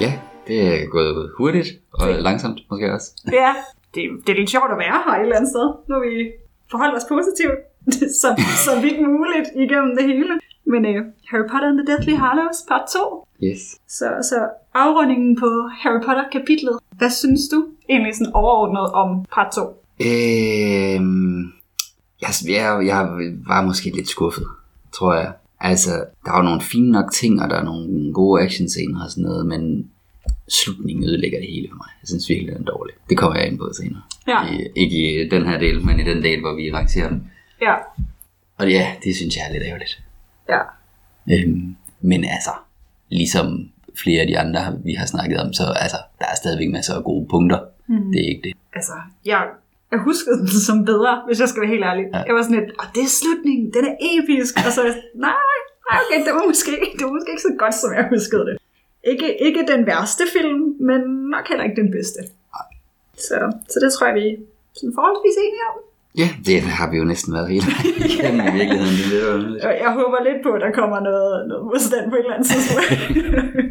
Ja, det er gået hurtigt og langsomt måske også. Ja, det, det er lidt sjovt at være her et eller andet sted, når vi forholder os positivt, så, så vidt muligt igennem det hele. Men uh, Harry Potter and the Deathly Hallows, part 2. Yes. Så, så afrundingen på Harry Potter-kapitlet. Hvad synes du egentlig sådan overordnet om part 2? Øhm, jeg, jeg, jeg var måske lidt skuffet, tror jeg. Altså, der var nogle fine nok ting, og der er nogle gode actionscener og sådan noget, men slutningen ødelægger det hele for mig. Jeg synes virkelig, den er dårlig. Det kommer jeg ind på senere. Ja. I, ikke i den her del, men i den del, hvor vi rangerer den. Ja, Og ja, det synes jeg er lidt ærgerligt. ja, Øhm, men altså, ligesom flere af de andre, vi har snakket om, så altså, der er stadigvæk masser af gode punkter. Mm. Det er ikke det. altså, jeg, jeg huskede den som bedre, hvis jeg skal være helt ærlig. Ja. Ja. Jeg var sådan lidt, åh, det er slutningen, den er episk. Og så, nej, nej, okay, det var måske, det var måske ikke så godt, som jeg huskede det. Ikke, ikke den værste film, men nok heller ikke den bedste. Så, så det tror jeg, vi er sådan forholdsvis enige om. Ja, det har vi jo næsten været helt igennem i virkeligheden. Det er underligt. Jeg, jeg håber lidt på, at der kommer noget, noget modstand på et eller andet tidspunkt.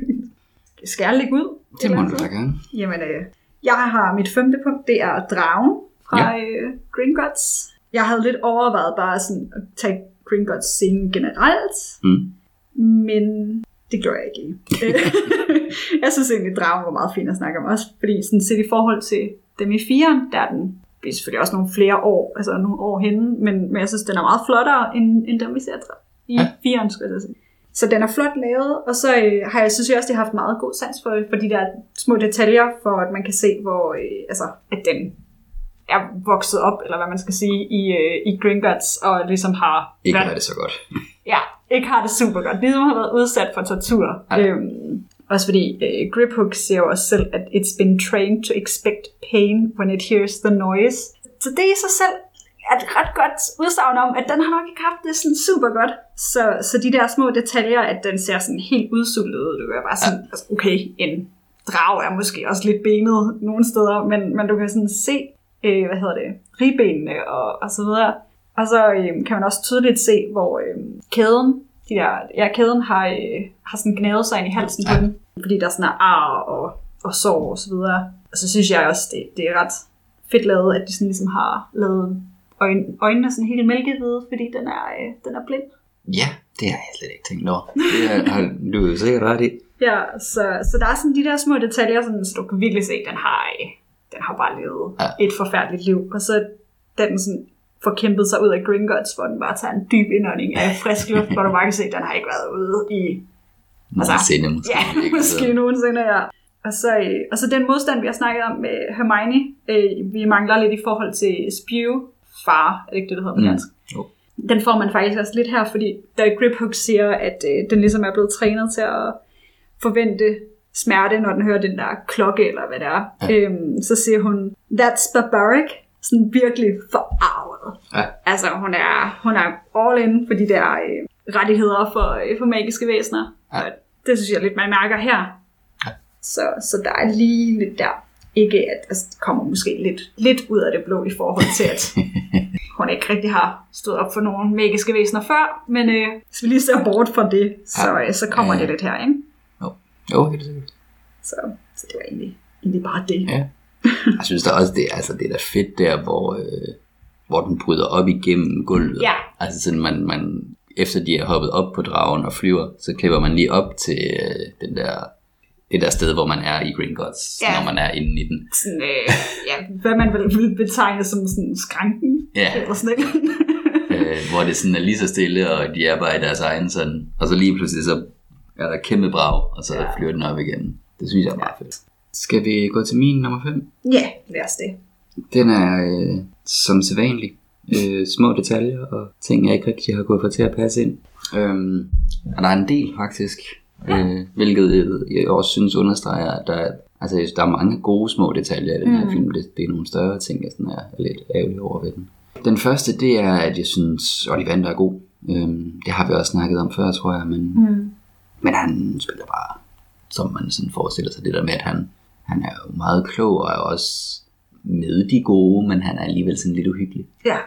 Skal jeg lægge ud? Det må du da gerne. Jamen, øh, jeg har mit femte punkt, det er Dragen fra Ja. øh, Gringotts. Jeg havde lidt overvejet bare sådan at tage Gringotts scene generelt, Mm. men det gjorde jeg ikke. jeg synes egentlig, Dragen var meget fin at snakke om, også fordi sådan set i forhold til dem i firen, der er den det er selvfølgelig også nogle flere år, altså nogle år henne, men, men jeg synes, den er meget flottere, end, end dem vi ser i Ja. ja. firen, skulle jeg sige. Så den er flot lavet, og så øh, har jeg, synes jeg også, de har haft meget god sans for, for de der små detaljer, for at man kan se, hvor øh, altså, at den er vokset op, eller hvad man skal sige, i, øh, i Gringotts, og ligesom har Ikke været- var det så godt. ja, ikke har det super godt. Ligesom har været udsat for tortur. Ja. Øhm, også fordi øh, Griphook siger jo også selv, at it's been trained to expect pain when it hears the noise. Så det i sig selv er et ret godt udsagn om, at den har nok ikke haft det sådan super godt. Så, så de der små detaljer, at den ser sådan helt udsultet ud, det er bare sådan, altså, okay, en drag er måske også lidt benet nogle steder, men, men du kan sådan se, øh, hvad hedder det, ribbenene og, og så videre. Og så øh, kan man også tydeligt se, hvor øh, kæden, de der, ja, kæden har, øh, har sådan gnavet sig ind i halsen på den, fordi der sådan er ar og, og sår og så videre. Og så synes jeg også, det, det er ret fedt lavet, at de sådan ligesom har lavet øjne, øjnene sådan helt mælkehvide, fordi den er, øh, den er blind. Ja, det har jeg slet ikke tænkt over. Det er, har du er jo sikkert ret i. Ja, så, så der er sådan de der små detaljer, sådan, så du kan virkelig se, at den har, øh, den har bare levet Ja. et forfærdeligt liv. Og så da den sådan får kæmpet sig ud af Gringotts, hvor den bare tager en dyb indånding af frisk luft, hvor du bare kan se, at den har ikke været ude i Nogensinde måske. Ja, ikke? måske nogensinde, ja. Og så, øh, og så den modstand, vi har snakket om med Hermione, øh, vi mangler lidt i forhold til Spew, far, er det ikke det, det hedder på Mm. dansk? Jo. Den får man faktisk også lidt her, fordi da Griphook siger, at øh, den ligesom er blevet trænet til at forvente smerte, når den hører den der klokke, eller hvad det er. Ja. Øhm, så siger hun, that's barbaric, sådan virkelig forarvet. Ja. Altså, hun er, hun er all in for de der øh, rettigheder for, øh, for magiske væsener. Ja. Og det synes jeg lidt, man mærker her. Ja. Så, så der er lige lidt der. Ikke at altså, det kommer måske lidt, lidt ud af det blå i forhold til, at hun ikke rigtig har stået op for nogle magiske væsener før. Men øh, hvis vi lige ser bort fra det, så, øh, så kommer ja. det lidt her, ikke? Jo, helt sikkert. Så, så det var egentlig, egentlig bare det. Ja. Jeg synes da også, det, altså, det er da fedt der, hvor, øh, hvor den bryder op igennem gulvet. Ja. Altså sådan, man, man, efter de er hoppet op på dragen og flyver, så klipper man lige op til øh, den der, det der sted, hvor man er i Gringotts, Ja. når man er inde i den. Sådan, øh, ja, hvad man vil vil betegne som sådan skranken. Ja. Eller sådan noget. øh, hvor det sådan er lige så stille, og de er bare i deres egen sådan, og så lige pludselig så er der kæmpe brag, og så Ja. flyver den op igen. Det synes jeg er meget fedt. Skal vi gå til min nummer 5? ja, lad os det. Den er øh, som sædvanlig. Øh, små detaljer og ting, jeg ikke rigtig har gået for til at passe ind. Øhm, og der er en del faktisk, øh, hvilket jeg også synes understreger, at der, er- altså, der er mange gode små detaljer i den her Mm. film. Det, det er nogle større ting, jeg sådan er lidt ærgerlig over ved den. Den første, det er, at jeg synes, Ollivander er god. Øhm, det har vi også snakket om før, tror jeg, men, Mm. Men han spiller bare, som man sådan forestiller sig, det der med, at han, han er jo meget klog og er også med de gode, men han er alligevel sådan lidt uhyggelig. Ja.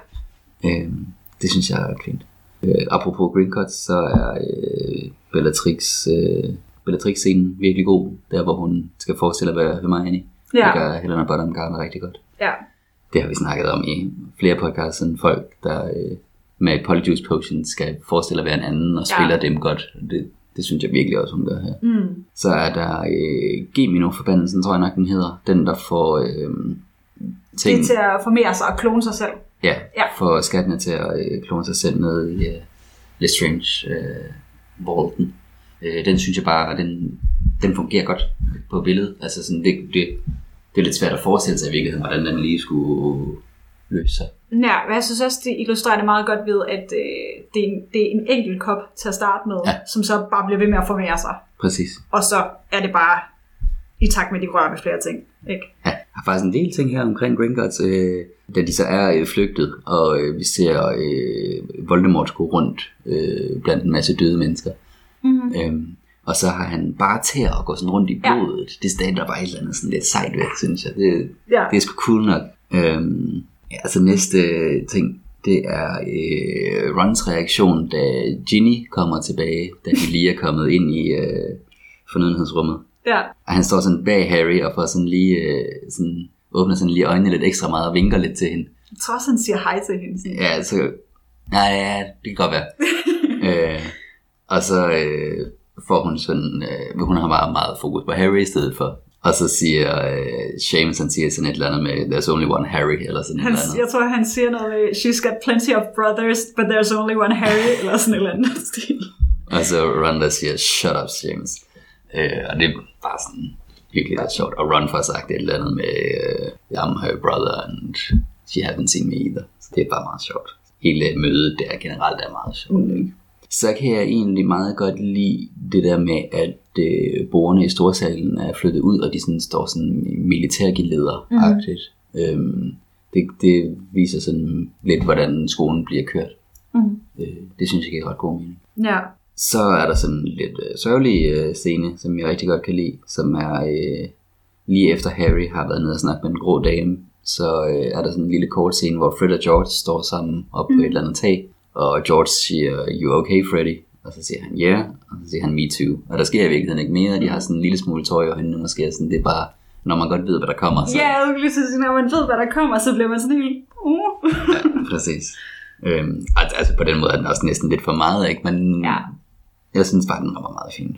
Øhm, det synes jeg er fint. Øh, apropos Green Cuts, så er øh, Bellatrix øh, Bellatrix-scenen virkelig god, der hvor hun skal forestille at være Hermione. Ja. Det gør Helena Bonham Carter rigtig godt. Ja. Det har vi snakket om i flere podcasts, sådan folk, der øh, med Polyjuice Potion skal forestille at være en anden og Ja. spiller dem godt. Det, det synes jeg virkelig også, hun gør her. Mm. Så er der øh, Gemino-forbandelsen, tror jeg nok, den hedder. Den, der får øh, Det ting, er til at formere sig og klone sig selv. ja, Ja. får skattene til at øh, klone sig selv ned i øh, Lestrange øh, Vaulten. Øh, den synes jeg bare, den, den fungerer godt på billedet. Altså sådan, det, det, det er lidt svært at forestille sig i virkeligheden, hvordan den lige skulle løse sig. Ja, men jeg synes også, det illustrerer det meget godt ved, at øh, det, er en, det er en enkelt kop til at starte med, Ja. som så bare bliver ved med at formere sig. Præcis. Og så er det bare i takt med, at de rører med flere ting. Ikke? Ja, jeg har faktisk en del ting her omkring Gringotts, øh, da de så er øh, flygtet, og øh, vi ser øh, Voldemort gå rundt øh, blandt en masse døde mennesker. Mm-hmm. Øhm, og så har han bare til at gå sådan rundt i Ja. blodet. Det stadig der bare et eller andet sådan lidt sejt ved, synes jeg. Det, Ja. det er sgu cool nok. Øhm, ja, altså næste ting, det er øh, Rons reaktion, da Ginny kommer tilbage, da de lige er kommet ind i øh, fornødenhedsrummet. ja. Og han står sådan bag Harry og får sådan lige øh, sådan, åbner sådan lige øjnene lidt ekstra meget og vinker lidt til hende. Jeg tror også, han siger hej til hende. Sådan. Ja, så... Nej, ja, det kan godt være. øh, og så øh, får hun sådan... Øh, hun har meget, meget fokus på Harry i stedet for. Og så siger øh, Seamus, han siger sådan et eller andet med, there's only one Harry, eller sådan et Han, eller andet. jeg tror, han siger noget med, she's got plenty of brothers, but there's only one Harry, eller sådan et eller andet stil. Og så Ron, der siger, shut up, Seamus. Øh, og det er bare sådan virkelig lidt sjovt. Og Ron får sagt et eller andet med, øh, I'm her brother, and she hasn't seen me either. Så det er bare meget sjovt. Hele mødet der generelt er meget sjovt. Mm. Ikke? Så kan jeg egentlig meget godt lide det der med, at øh, borgerne i storsalen er flyttet ud, og de sådan står sådan militærgeleder-agtigt. Mm. Øhm, det, det viser sådan lidt, hvordan skolen bliver kørt. Mm. Øh, det synes jeg giver ret god mening. Ja. Så er der sådan en lidt øh, sørgelig øh, scene, som jeg rigtig godt kan lide, som er øh, lige efter Harry har været nede og snakke med en grå dame, så øh, er der sådan en lille kort scene, hvor Fred og George står sammen op på et eller andet tag, og George siger, you okay Freddy? Og så siger han, ja, yeah. og så siger han, me too. Og der sker i virkeligheden ikke mere, de har sådan en lille smule tøj og hende måske, sådan, det er bare, når man godt ved, hvad der kommer. Så, Ja, jeg lige sige, når man ved, hvad der kommer, så bliver man sådan helt... Uh. ja præcis. Øhm, altså, på den måde er den også næsten lidt for meget, ikke? Men Ja. Jeg synes bare, den var meget fin.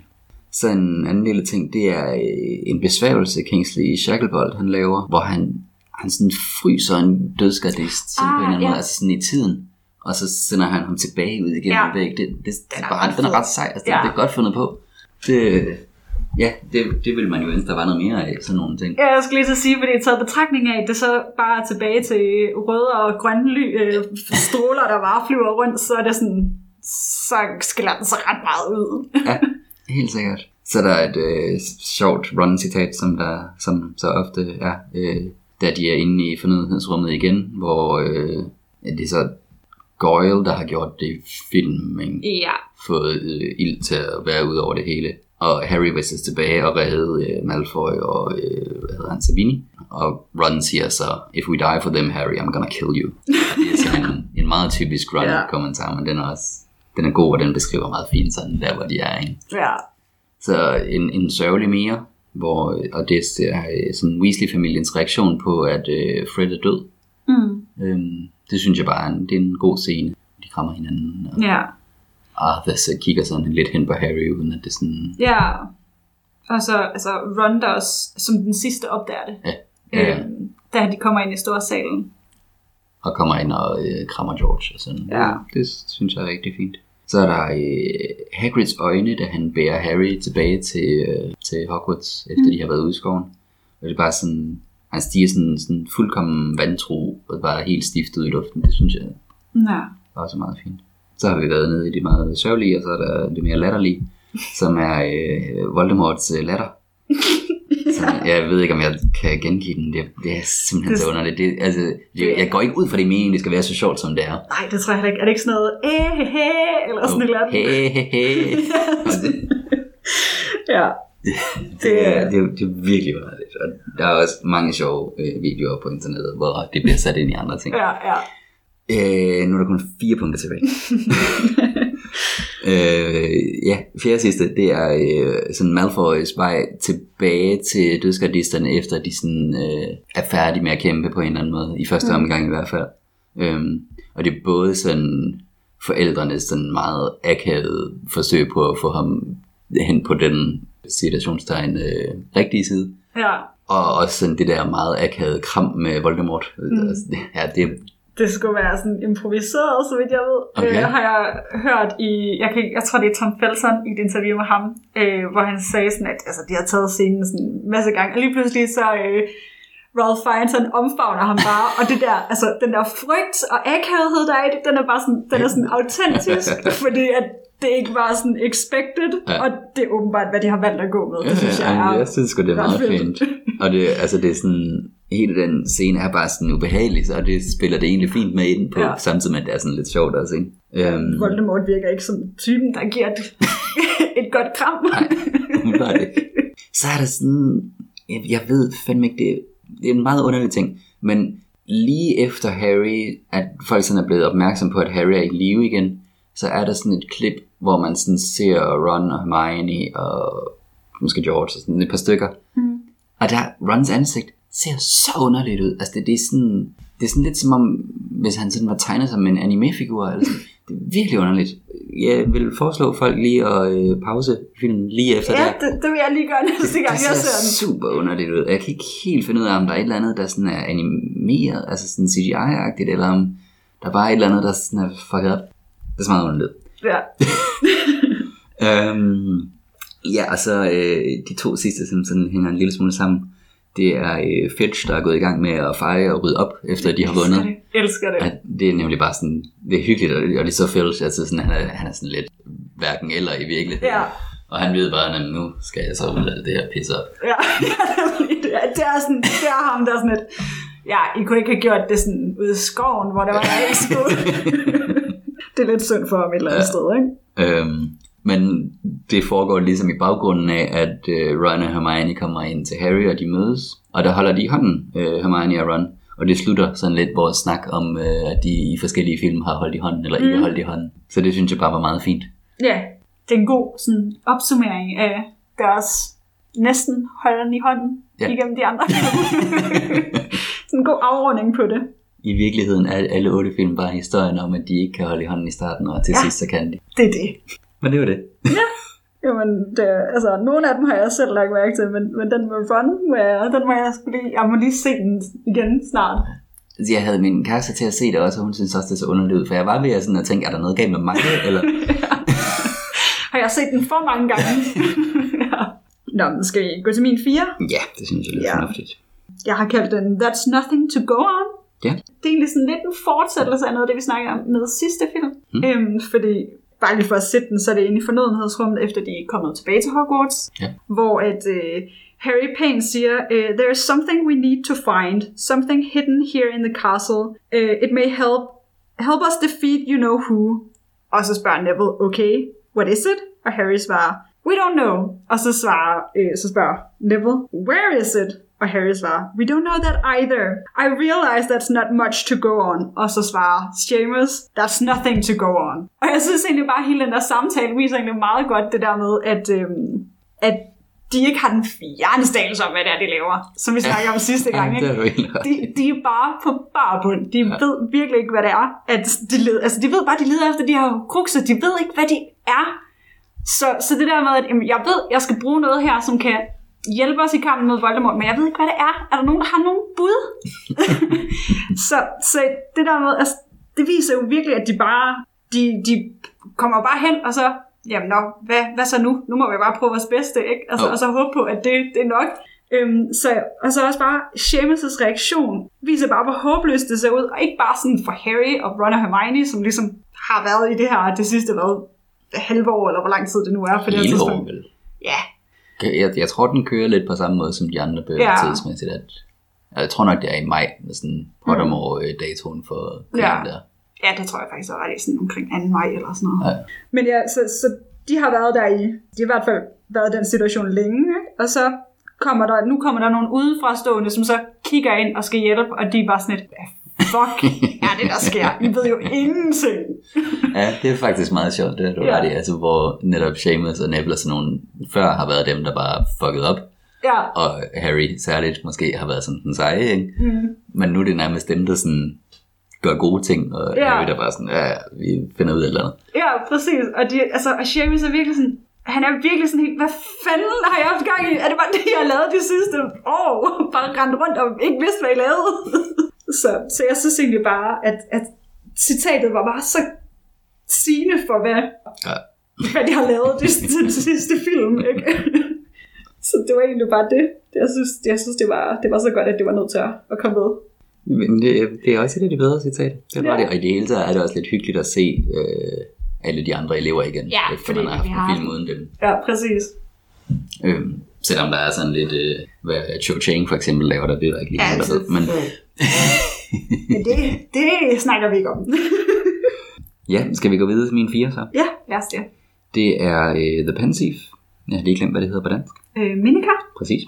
Så en anden lille ting, det er øh, en besværgelse, Kingsley Shacklebolt han laver, hvor han, han sådan fryser en dødsgardist sådan Ah, på en eller anden ja. måde, altså sådan i tiden. Og så sender han ham tilbage ud igennem Ja. væg. Det, det, det, er er bare, den er ret sej, altså, Ja. det, er godt fundet på. Det, ja, det, det ville man jo ønske, der var noget mere af, sådan nogle ting. Ja, jeg skulle lige til at sige, fordi taget betragtning af, det så bare er tilbage til røde og grønne ly, øh, stråler, der bare flyver rundt, så er det sådan, så skiller den sig ret meget ud. Ja, helt sikkert. Så er der et øh, sjovt run-citat, som, der, som så ofte er, øh, da de er inde i fornødenhedsrummet igen, hvor øh, det er så Goyle, der har gjort det filmen, Ja. fået øh, ild til at være ud over det hele. Og Harry vises tilbage og redde øh, Malfoy og, øh, hvad hedder han, Sabini. Og Ron siger så, if we die for them, Harry, I'm gonna kill you. Og det er sådan en, en meget typisk. Ron-kommentar, men den er også den er god, og den beskriver meget fint sådan der, hvor de er. Ikke? Ja. Så en, en sørgelig mere, hvor, og det er øh, sådan Weasley-familiens reaktion på, at øh, Fred er død. Mm. Øhm, det synes jeg bare det er en god scene. De krammer hinanden, og Ja. Arthur så kigger sådan lidt hen på Harry, uden at det sådan... Ja. Og så altså, Ron, der også som den sidste opdager det. Ja, ja, Øhm, da de kommer ind i storsalen. og kommer ind og øh, krammer George og sådan. Ja. Det synes jeg er rigtig fint. Så er der øh, Hagrids øjne, da han bærer Harry tilbage til, øh, til Hogwarts, efter mm. de har været ude i skoven. Og det er bare sådan, han stiger sådan, sådan fuldkommen vantro, og bare helt stift ud i luften. Det synes jeg Ja. var også meget fint. Så har vi været nede i det meget sørgelige, og så er der det mere latterlige, som er øh, Voldemorts øh, latter. Så jeg ved ikke, om jeg kan gengive den. Det, det er simpelthen Det- så underligt. Det, altså, det, jeg går ikke ud fra det meningen, det skal være så sjovt, som det er. Nej, det tror jeg ikke. Er det ikke sådan noget, eh, he, he, eller sådan et eller andet? Hey, hey, hey. Og det, Ja. det, er, det, er, det er virkelig underligt. Og der er også mange sjove øh, videoer på internettet, hvor det bliver sat ind i andre ting. Ja, ja. Øh, nu er der kun fire punkter tilbage. Øh, ja, fjerde sidste, det er øh, sådan Malfoys vej tilbage til dødsgardisterne, efter de sådan, øh, er færdige med at kæmpe på en eller anden måde, i første mm. omgang i hvert fald. Øhm, og det er både sådan forældrenes sådan meget akavet forsøg på at få ham hen på den citationstegn øh, rigtige side. Ja, Og også sådan det der meget akavede kram med Voldemort. Mm. Altså, det- ja, det, det skulle være sådan improviseret, så vidt jeg ved. Okay. Øh, har jeg hørt i, jeg, kan, jeg tror det er Tom Felton i et interview med ham, øh, hvor han sagde sådan, at altså, de har taget scenen sådan en masse gange, og lige pludselig så øh, Ralph Fiennes, han omfavner ham bare, og det der, altså den der frygt og akavethed, der er i det, den er bare sådan, den er sådan autentisk, fordi at det ikke var sådan expected, Ja. ja. og det er åbenbart, hvad de har valgt at gå med. Det synes jeg ja, er jeg synes sgu, det er meget fint. Og det, altså, det er sådan, hele den scene er bare sådan ubehagelig, så det spiller det egentlig fint med ind på, ja. Ja. samtidig med, at det er sådan lidt sjovt også, ikke? Øhm, Voldemort virker ikke som typen, der giver et, et godt kram. umiddelbart ikke. Så er der sådan, jeg, jeg ved fandme ikke, det, det er en meget underlig ting, men lige efter Harry, at folk sådan er blevet opmærksom på, at Harry er i live igen, så er der sådan et klip, hvor man sådan ser Ron og Hermione og måske George og sådan et par stykker. Mm. Og der, Rons ansigt ser så underligt ud. Altså det, det er sådan, det er sådan lidt som om, hvis han sådan var tegnet som en anime-figur. Eller sådan. Det er virkelig underligt. Jeg vil foreslå folk lige at øh, pause filmen lige efter Ja, det. det, det vil jeg lige gøre næste gang, Det jeg ser ser den. super underligt ud. Jeg kan ikke helt finde ud af, om der er et eller andet, der sådan er animeret, altså sådan CGI-agtigt, eller om der bare er et eller andet, der sådan er fucket op. Det er meget underligt. Ja. Øhm, ja, og så øh, de to sidste, som sådan hænger en lille smule sammen, det er øh, Fitch, der er gået i gang med at feje og rydde op, efter at de har vundet. Det. Elsker det. Ja, det er nemlig bare sådan, det er hyggeligt, og og det er så Filch, altså sådan, han er, han er sådan lidt hverken eller i virkeligheden. Ja. Og han ved bare, at nu skal jeg så ud af det her pisse op. Ja, det er, det er sådan, det er ham, der er sådan et, ja, I kunne ikke have gjort det sådan ude i skoven, hvor der var en skud. det er lidt synd for ham et eller andet Ja. sted, ikke? Øhm, men det foregår ligesom i baggrunden af, at øh, Ron og Hermione kommer ind til Harry, og de mødes. Og der holder de hånden, øh, Hermione og Ron. Og det slutter sådan lidt vores snak om, øh, at de i forskellige film har holdt i hånden, eller mm. ikke har holdt i hånden. Så det synes jeg bare var meget fint. Ja, det er en god sådan, opsummering af deres næsten holden i hånden ja. igennem de andre film. sådan en god afrunding på det. I virkeligheden er alle otte film bare historien om, at de ikke kan holde i hånden i starten, og til ja. Ja. sidst så kan de. Det er det. Men det var det. Jamen, det, altså, nogle af dem har jeg selv lagt mærke til, men, men den med Run, må jeg, den må jeg, lige, jeg må lige se den igen snart. Altså, Jeg havde min kæreste til at se det også, og hun synes også, det så underligt ud. For jeg var ved at, sådan at tænke, er der noget galt med mig? Eller? Har jeg set den for mange gange? ja. Nå, men skal vi gå til min fire? ja, det synes jeg lyder Ja. fornuftigt. Jeg har kaldt den That's Nothing to Go On. Ja. Det er egentlig sådan lidt en fortsættelse af noget af det, vi snakkede om med sidste film. Mm. Øhm, fordi, bare lige for at sætte den, så er det inde i fornødenhedsrummet, efter de er kommet tilbage til Hogwarts. Ja. Hvor at øh, Harry Payne siger, øh, There is something we need to find. Something hidden here in the castle. Uh, it may help, help us defeat you know who. Og så spørger Neville, okay, what is it? Og Harry svarer, we don't know. Og så, svarer, øh, så spørger Neville, where is it? Og Harry svarer, we don't know that either. I realize that's not much to go on. Og så svarer Seamus, that's nothing to go on. Og jeg synes egentlig bare, at hele den der samtale viser egentlig meget godt det der med, at, øhm, at de ikke har den fjerneste anelse om, hvad det er, de laver. Som vi snakkede om sidste gang. Ja, ikke? det er de, de er bare på bar bund. De ja. ved virkelig ikke, hvad det er. At de, led, altså, de ved bare, de leder efter de her krukser. De ved ikke, hvad de er. Så, så det der med, at jamen, jeg ved, jeg skal bruge noget her, som kan hjælpe os i kampen mod Voldemort, men jeg ved ikke, hvad det er. Er der nogen, der har nogen bud? så, så det der med, altså, det viser jo virkelig, at de bare, de, de kommer bare hen, og så, jamen nå, hvad, hvad så nu? Nu må vi bare prøve vores bedste, ikke? Altså, Jo. Og så håbe på, at det, det er nok. Øhm, så, og så også bare Seamus' reaktion viser bare, hvor håbløst det ser ud, og ikke bare sådan for Harry og Ron og Hermione, som ligesom har været i det her det sidste hvad, halve år, eller hvor lang tid det nu er det her Hele år, tidspunkt. vel? Ja, Jeg, jeg tror, den kører lidt på samme måde som de andre bøger Ja. ja. tidsmæssigt. At, jeg tror nok, det er i maj, med sådan Pottermore-datoen for Ja. der. ja, det tror jeg faktisk er ret i sådan omkring 2. maj eller sådan noget. Ja. Men ja, så, så de har været der i, de har i hvert fald været i den situation længe, ikke? og så kommer der, nu kommer der nogle udefrastående, som så kigger ind og skal hjælpe, og de er bare sådan lidt, hvad fuck er det, der sker? I ved jo ingenting. Ja, det er faktisk meget sjovt, det du Ja. ret i. Altså, hvor netop Seamus og Neville og sådan nogle før har været dem, der bare fucket op. Ja. Og Harry særligt måske har været sådan den seje, ikke? Mm. Men nu er det nærmest dem, der sådan gør gode ting, og Ja. Harry der bare sådan, ja, ja, vi finder ud af et eller andet. Ja, præcis. Og, de, altså, og Seamus er virkelig sådan, han er virkelig sådan helt, hvad fanden har jeg haft gang i? Er det bare det, jeg har lavet de sidste år? Bare rendt rundt og ikke vidste, hvad jeg lavede. så, så jeg synes egentlig bare, at, at citatet var bare så sigende for, hvad, Ja. hvad de har lavet de, til den sidste film. Ikke? så det var egentlig bare det. Jeg synes, jeg synes det, var, det var så godt, at det var nødt til at, at komme med. Men det, det er også et af de bedre citater. Det er Ja. ja. det. Og i det hele taget er det også lidt hyggeligt at se øh, alle de andre elever igen. Ja, efter fordi man har haft en har- film uden dem. Ja, præcis. Øhm, selvom der er sådan lidt, øh, hvad Cho Chang for eksempel laver der, det er der ikke lige der ved. Men Men det, det snakker vi ikke om. ja, skal vi gå videre til min fire så? ja, lad os det. Det er øh, The Pensive. Jeg har lige glemt, hvad det hedder på dansk. Øh, Minika? Præcis.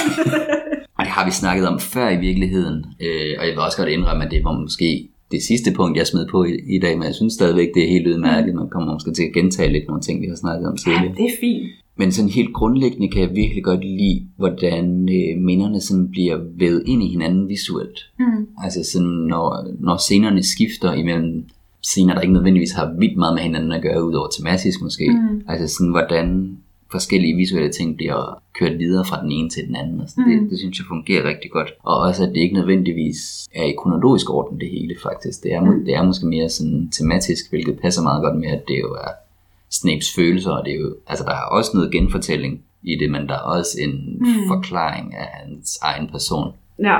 og det har vi snakket om før i virkeligheden. Øh, og jeg vil også godt indrømme, at det var måske det sidste punkt, jeg smed på i, i dag, men jeg synes stadigvæk, det er helt udmærket. Man kommer måske til at gentage lidt nogle ting, vi har snakket om Ja, tidligere. det er fint. Men sådan helt grundlæggende kan jeg virkelig godt lide, hvordan øh, minderne sådan bliver vævet ind i hinanden visuelt. Mm. Altså sådan, når, når scenerne skifter imellem scener, der ikke nødvendigvis har vildt meget med hinanden at gøre, udover tematisk måske. Mm. Altså sådan, hvordan forskellige visuelle ting bliver kørt videre fra den ene til den anden. Og sådan. Mm. Det, det synes jeg fungerer rigtig godt. Og også, at det ikke nødvendigvis er i kronologisk orden det hele faktisk. Det er, Mm. det er måske mere sådan tematisk, hvilket passer meget godt med, at det jo er Snapes følelser, og det er jo, altså der er også noget genfortælling i det, men der er også en Mm. forklaring af hans egen person Ja.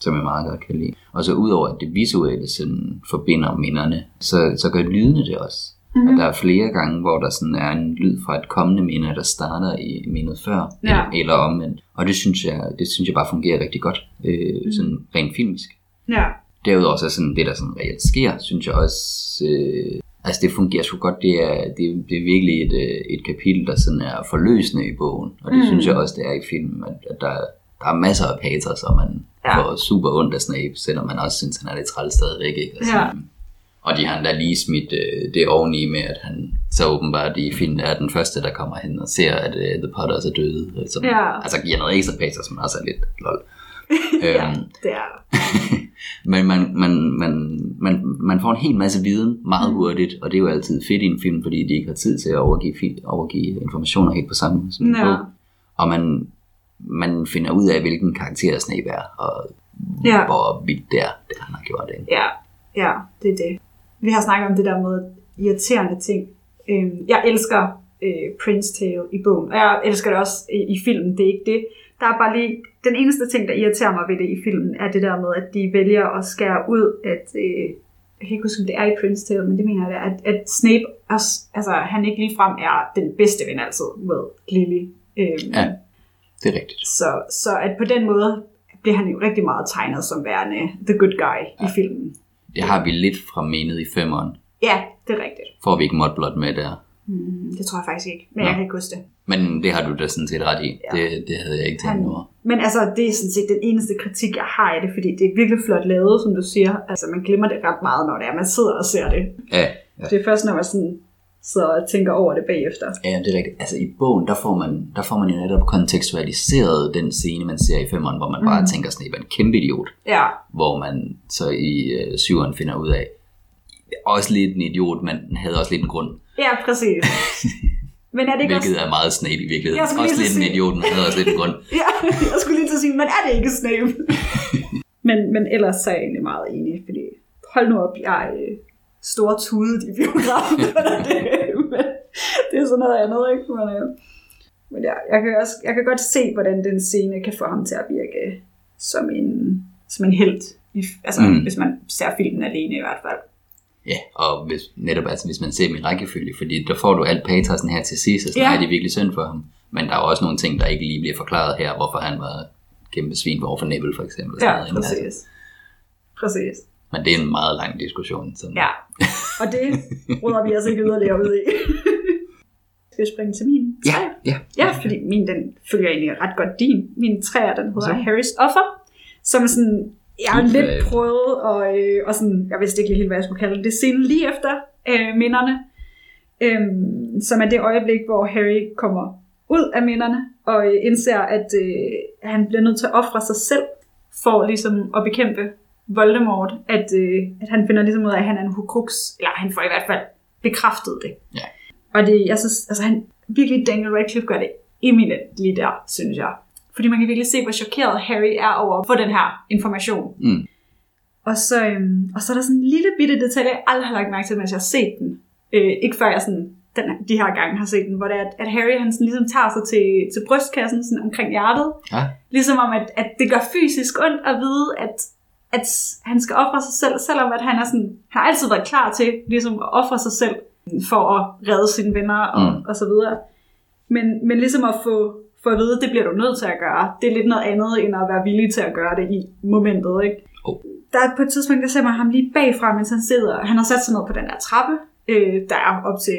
som jeg meget godt kan lide. Og så udover at det visuelle sådan forbinder minderne, så, så gør lydene det også. Mhm. Mm-hmm. At der er flere gange, hvor der sådan er en lyd fra et kommende minde, der starter i mindet før, Ja. eller, eller omvendt. Og det synes jeg, det synes jeg bare fungerer rigtig godt, øh, mm. sådan rent filmisk. Ja. Derudover så sådan det, der sådan reelt sker, synes jeg også, øh, altså det fungerer sgu godt. Det er, det, det er virkelig et, øh, et kapitel, der sådan er forløsende i bogen. Og det Mm. synes jeg også, det er i filmen, at, at der, der er masser af patos, og man Ja. får super ondt af Snape, selvom man også synes, han er lidt træls stadigvæk. Ikke? Altså, Ja. Og de har endda lige smidt øh, det oveni med, at han så åbenbart i filmen er den første, der kommer hen og ser, at øh, The Potters er døde. Som, Ja. Altså giver noget ekstra patos, men også er lidt lol. ja, Øhm, det er men man, man, man, man, man får en hel masse viden meget Mm. hurtigt, og det er jo altid fedt i en film, fordi de ikke har tid til at overgive, overgive informationer helt på samme måde som en Ja. bog. Og man, man finder ud af, hvilken karakter Snape er, og Ja. hvor vildt det er, det han har gjort. Ikke? Ja, ja, det er det. Vi har snakket om det der med irriterende ting. Øhm, jeg elsker øh, Prince Tale i bogen, og jeg elsker det også i, i filmen, det er ikke det. Der er bare lige, den eneste ting, der irriterer mig ved det i filmen, er det der med, at de vælger at skære ud, at, øh, jeg kan ikke huske, om det er i Prince Tale, men det mener jeg, at, at Snape, også, altså han ikke ligefrem er den bedste ven altid med Lily. Øhm, Ja. Det er rigtigt. så, så at på den måde bliver han jo rigtig meget tegnet som værende the good guy ja. i filmen. Det har vi lidt fra menet i femeren. Ja, det er rigtigt. Får vi ikke Mudblood med der? Mm, det tror jeg faktisk ikke, men Nå. jeg kan ikke huske det. Men det har du da sådan set ret i. Ja. Det, det havde jeg ikke tænkt over. men altså, det er sådan set den eneste kritik, jeg har i det, fordi det er virkelig flot lavet, som du siger. Altså, man glemmer det ret meget, når det er, man sidder og ser det. Ja, ja. Det er først, når man sådan sidder og tænker over det bagefter. Ja, det er rigtigt. Altså i bogen, der får man, der får man jo netop kontekstualiseret den scene, man ser i femmeren, hvor man bare Mhm. tænker, Snape er en kæmpe idiot. Ja, Hvor man så i øh, syveren finder ud af, også lidt en idiot, men havde også lidt en grund. ja præcis. Men er det ikke også... Hvilket er meget Snape i virkeligheden. Jeg Også lidt så en sige- idiot, men også lidt en grund. Ja, jeg skulle lige til at sige, men er det ikke Snape? men, men ellers så er jeg egentlig meget enig, fordi hold nu op, jeg er øh, store tudet i biografen. det, men det er sådan noget andet, ikke? Men, øh, men ja, jeg kan, også, jeg kan godt se, hvordan den scene kan få ham til at virke som en, som en held. I, altså. Mm. hvis man ser filmen alene i hvert fald. Ja, og hvis, netop altså, hvis man ser i rækkefølge, fordi der får du alt patosen her til sidst, og sådan, Ja. ja. er det virkelig synd for ham. Men der er også nogle ting, der ikke lige bliver forklaret her, hvorfor han var kæmpe svin over for Nebel for eksempel. sådan Ja, noget, ikke? Altså, præcis. Præcis. men det er en meget lang diskussion. Sådan. Ja, og det råder vi altså ikke yderligere ud i. Skal vi springe til min ja, tre? ja. Ja, fordi min den følger egentlig ret godt din. Min træer, den hedder Så. Harry's Offer, som sådan jeg har lidt prøvet, og, øh, og sådan, jeg vidste ikke lige helt, hvad jeg skulle kalde det, scenen lige efter øh, minderne, øh, som er det øjeblik, hvor Harry kommer ud af minderne, og øh, indser, at øh, han bliver nødt til at ofre sig selv, for ligesom at bekæmpe Voldemort, at, øh, at han finder ligesom ud af, at han er en hukrux, eller han får i hvert fald bekræftet det. Ja. Og det, jeg synes, altså han, virkelig Daniel Radcliffe gør det eminent lige der, synes jeg. Fordi man kan virkelig se, hvor chokeret Harry er over at få den her information. Mm. Og så, øhm, og så er der sådan en lille bitte detalje, jeg aldrig har lagt mærke til, mens jeg har set den. Øh, ikke før jeg sådan, den, de her gange har set den, hvor det er, at, at Harry han sådan ligesom tager sig til, til brystkassen sådan omkring hjertet. Ja. Ligesom om, at, at det gør fysisk ondt at vide, at, at han skal ofre sig selv, selvom at han, er sådan, han har altid været klar til ligesom at ofre sig selv for at redde sine venner og, Mm. mm. og så videre. Men, men ligesom at få, få at vide, det bliver du nødt til at gøre. Det er lidt noget andet, end at være villig til at gøre det i momentet, ikke? Oh. Der er på et tidspunkt, der ser man ham lige bagfra, mens han sidder. Han har sat sig ned på den der trappe, øh, der er op til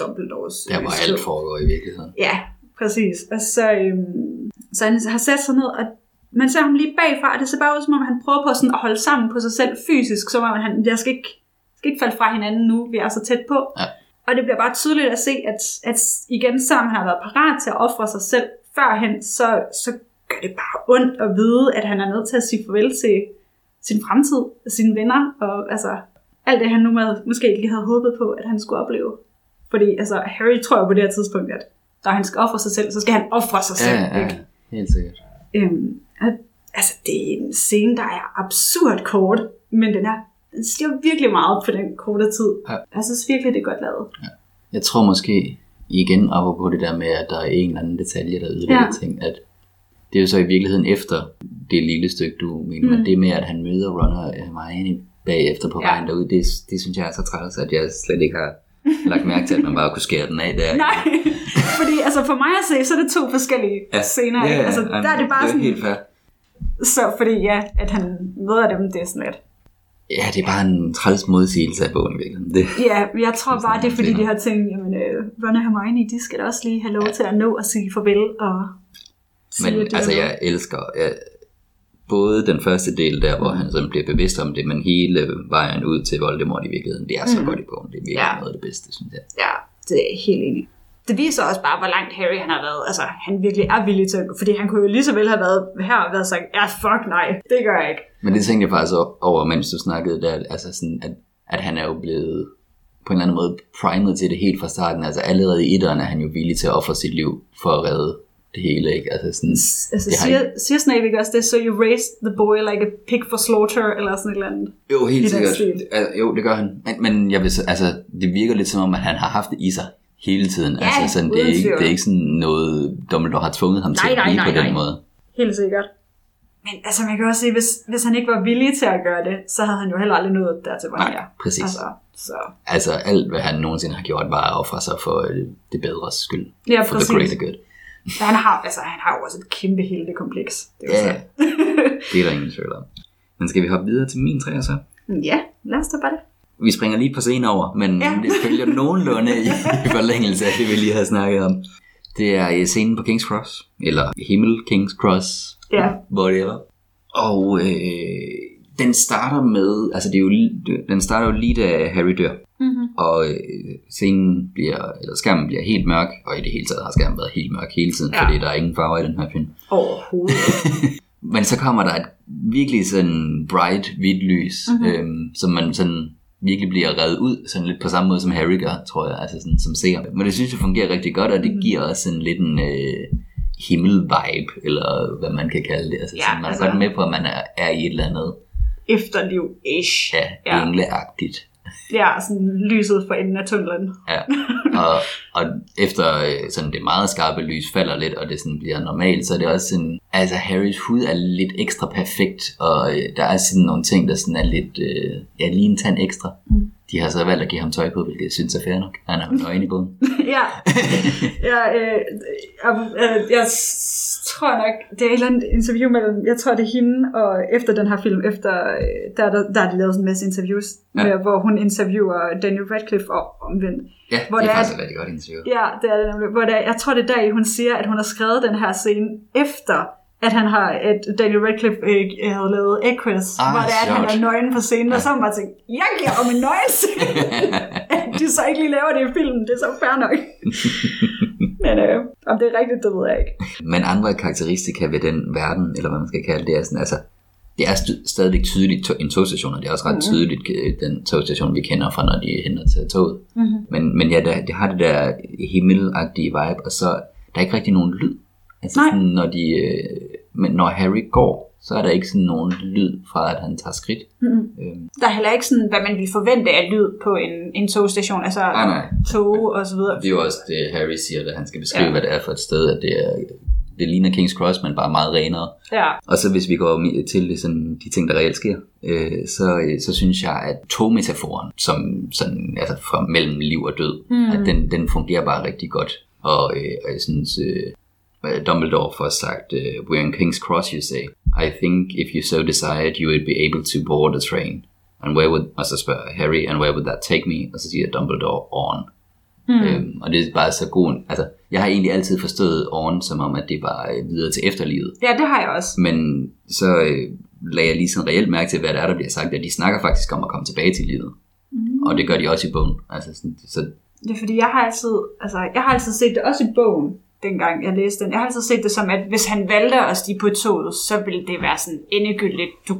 Dumbledores Der øh, hvor skriv. alt foregår i virkeligheden. Ja, præcis. Og så, øhm, så han har sat sig ned, og man ser ham lige bagfra, og det ser bare ud, som om han prøver på sådan at holde sammen på sig selv fysisk, som om han, jeg skal ikke, skal ikke falde fra hinanden nu, vi er så tæt på. Ja. Og det bliver bare tydeligt at se, at, at igen, selvom han har været parat til at ofre sig selv førhen, så, så gør det bare ondt at vide, at han er nødt til at sige farvel til sin fremtid, og sine venner, og altså alt det, han nu måske ikke lige havde håbet på, at han skulle opleve. Fordi altså, Harry tror jo på det her tidspunkt, at når han skal ofre sig selv, så skal han ofre sig selv. Ja, ja, Ikke? helt sikkert. Øhm, at, altså, det er en scene, der er absurd kort, men den er den siger virkelig meget på den korte tid. Ja. Jeg synes virkelig, det er godt lavet. Jeg tror måske igen på det der med, at der er en eller anden detalje, der ødelægger Ja. ting. At det er jo så i virkeligheden efter det lille stykke, du mener, mm. men det med, at han møder og Hermione bagefter på Ja. vejen derud, det, det synes jeg er så træls, at jeg slet ikke har lagt mærke til, at man bare kunne skære den af der. Nej, fordi altså for mig at se, så er det to forskellige ja. scener. Ja, ja, altså, jamen, der er det bare det er sådan, helt fair. så fordi ja, at han møder dem, det er sådan lidt. Ja, det er bare en træls modsigelse af bogen i virkeligheden. Det, Ja, jeg tror bare, det er fordi, de har tænkt, jamen, øh, Ron og Hermione, de skal da også lige have lov til at nå at sige farvel og sige, men altså, jeg elsker jeg, både den første del der, hvor han sådan bliver bevidst om det, men hele vejen ud til Voldemort i virkeligheden, det er så Mm. godt i bogen. Det er virkelig Ja. noget af det bedste, synes jeg. Ja, det er helt enig. Det viser også bare, hvor langt Harry han har været. Altså, han virkelig er villig til at gå. Fordi han kunne jo lige så vel have været her og været sagt, ja, fuck nej, det gør jeg ikke. Men det tænkte jeg faktisk over, mens du snakkede der, altså sådan, at, at han er jo blevet på en eller anden måde primet til det helt fra starten. Altså allerede i etteren er han jo villig til at ofre sit liv for at redde det hele, ikke? Altså sådan, Altså, Det siger, siger Snape ikke også det, so you raised the boy like a pig for slaughter, eller sådan et eller andet. jo, helt sikkert. jo, det gør han. Men, men jeg vil, så- altså, det virker lidt som om, at han har haft det i sig hele tiden. Ja, altså, sådan, det, er ikke, det er ikke sådan noget, Dumbledore har tvunget ham til Nej, at nej, blive nej, på den nej. måde. Helt sikkert. Men altså, man kan også sige, hvis, hvis han ikke var villig til at gøre det, så havde han jo heller aldrig nået dertil, hvor han er. præcis. Altså, så. Altså, alt hvad han nogensinde har gjort, var at ofre sig for øh, det bedre skyld. Ja, for præcis. the greater good. Så han har, altså, han har jo også et kæmpe heltekompleks. Det er Ja, så. det er der ingen tvivl om. Men skal vi hoppe videre til min træer så? ja, lad os da bare det. Vi springer lige på scenen over, men Ja. det følger nogenlunde i, i forlængelse af det, vi lige har snakket om. Det er i scenen på King's Cross, eller Himmel King's Cross, Ja. whatever. Og øh, den starter med, altså det er jo, den starter jo lige da Harry dør. Mm-hmm. Og øh, scenen bliver, eller skærmen bliver helt mørk, og i det hele taget har skærmen været helt mørk hele tiden, Ja. fordi der er ingen farver i den her film. Overhovedet. Men så kommer der et virkelig sådan bright, hvidt lys, Mhm. mm-hmm. øhm, som man sådan virkelig bliver reddet ud, sådan lidt på samme måde som Harry gør, tror jeg, altså sådan, som ser. Men det synes jeg fungerer rigtig godt, og det Mhm. giver også sådan lidt en øh, himmel-vibe, eller hvad man kan kalde det. Altså, Ja, sådan, man er altså- godt med på, at man er, er i et eller andet, Efterliv-ish. Ja. ja. engleagtigt. Ja, sådan lyset for enden af tunnelen. Ja. Og, og efter øh, sådan det meget skarpe lys falder lidt, og det sådan bliver normalt, så er det også sådan, altså Harrys hud er lidt ekstra perfekt, og øh, der er sådan nogle ting, der sådan er lidt, øh, ja, lige en tand ekstra. Mm. De har så valgt at give ham tøj på, hvilket jeg synes er fair nok. Han er jo nøgen i bogen. ja, ja øh, øh, øh, jeg tror nok, det er et eller andet interview mellem, jeg tror det er hende, og efter den her film, efter, øh, der, der, der er de lavet sådan en masse interviews, ja. Med, hvor hun interviewer Daniel Radcliffe og omvendt. Ja, Hvor det er- faktisk et rigtig godt interview. Ja, det er det nemlig. Hvor det er, jeg tror, det er der, hun siger, at hun har skrevet den her scene efter, at han har, at Daniel Radcliffe øh, havde lavet Equus, Ah, hvor det er, at han er nøgen på scenen, og så har man bare tænkt, jeg giver om en nøgen scene. At de så ikke lige laver det i filmen, det er så fair nok. Men øh, om det er rigtigt, det ved jeg ikke. Men andre karakteristika ved den verden, eller hvad man skal kalde det, er sådan, altså, det er st- stadigvæk tydeligt to- en togstation, og det er også ret Mhm. tydeligt øh, den togstation, vi kender fra, når de henter til toget. Mhm. Men, men ja, det, det har det der himmelagtige vibe, og så der er ikke rigtig nogen lyd. Altså Nej. sådan, når, de, øh, men når Harry går, så er der ikke sådan nogen lyd fra, at han tager skridt. Mm-hmm. Øhm, Der er heller ikke sådan, hvad man ville forvente af lyd på en, en togstation, altså nej, nej. tog og så videre. Det er jo også det, Harry siger, da han skal beskrive, Ja. hvad det er for et sted, at det er det ligner King's Cross, men bare meget renere. Ja, Og så hvis vi går til sådan, de ting, der reelt sker, øh, så, øh, så synes jeg, at togmetaforen, som sådan, altså fra mellem liv og død, Mm. at den, den fungerer bare rigtig godt. Og, øh, og jeg synes, øh, Dumbledore får sagt, øh, we're in King's Cross, you say. I think if you so desired, you would be able to board a train. And where would, og så spørger Harry, and where would that take me? Og så siger Dumbledore, on. Mm. Øhm, og det er bare så god, altså, jeg har egentlig altid forstået on som om, at det var øh, videre til efterlivet. ja det har jeg også. Men så øh, lagde jeg lige sådan reelt mærke til, hvad det er, der bliver sagt, at de snakker faktisk om at komme tilbage til livet. Mm. Og det gør de også i bogen. Altså sådan, så, Det er fordi, jeg har altid, altså, jeg har altid set det også i bogen, dengang jeg læste den. Jeg har altid set det som, at hvis han valgte at stige på toget, så ville det være sådan endegyldigt. Du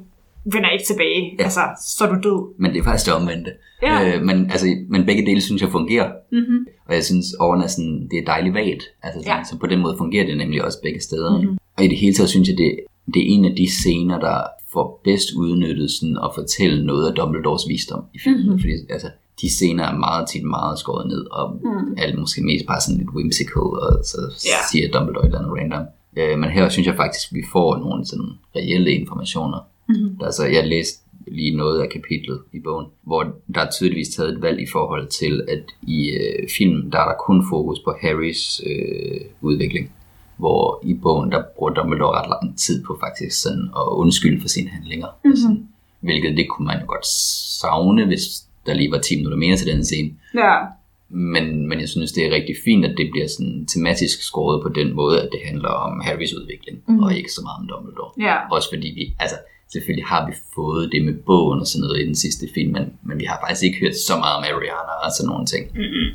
vender ikke tilbage. Ja. Altså, så er du død. men det er faktisk det omvendte. Ja. Øh, men, altså, men begge dele synes jeg fungerer. Mm-hmm. Og jeg synes, er sådan, det er dejligt vagt. Altså, sådan, Ja. Så på den måde fungerer det nemlig også begge steder. Mhm. Mm-hmm. Og i det hele taget synes jeg, det, det er en af de scener, der får bedst udnyttet sådan, at fortælle noget af Dumbledores visdom i filmen. Mhm. Mm-hmm. Fordi altså, de scener er meget tit meget skåret ned, og Mm. er måske mest bare sådan lidt whimsical, og så Ja. siger Dumbledore et eller andet random. Øh, men her synes jeg faktisk, at vi får nogle sådan reelle informationer. Mhm. Der, altså, jeg læste lige noget af kapitlet i bogen, hvor der er tydeligvis taget et valg i forhold til, at i øh, filmen, der er der kun fokus på Harrys øh, udvikling. Hvor i bogen, der bruger Dumbledore ret lang tid på faktisk sådan at undskylde for sine handlinger. Mhm. Hvilket det kunne man jo godt savne, hvis der lige var 10 minutter mere til den scene. Ja. Men, men jeg synes, det er rigtig fint, at det bliver sådan tematisk skåret på den måde, at det handler om Harrys udvikling, Mhm. mm. og ikke så meget om Dumbledore. Ja. Også fordi vi, altså selvfølgelig har vi fået det med bogen og sådan noget i den sidste film, men, men vi har faktisk ikke hørt så meget om Ariana og sådan nogle ting. Mm-hmm.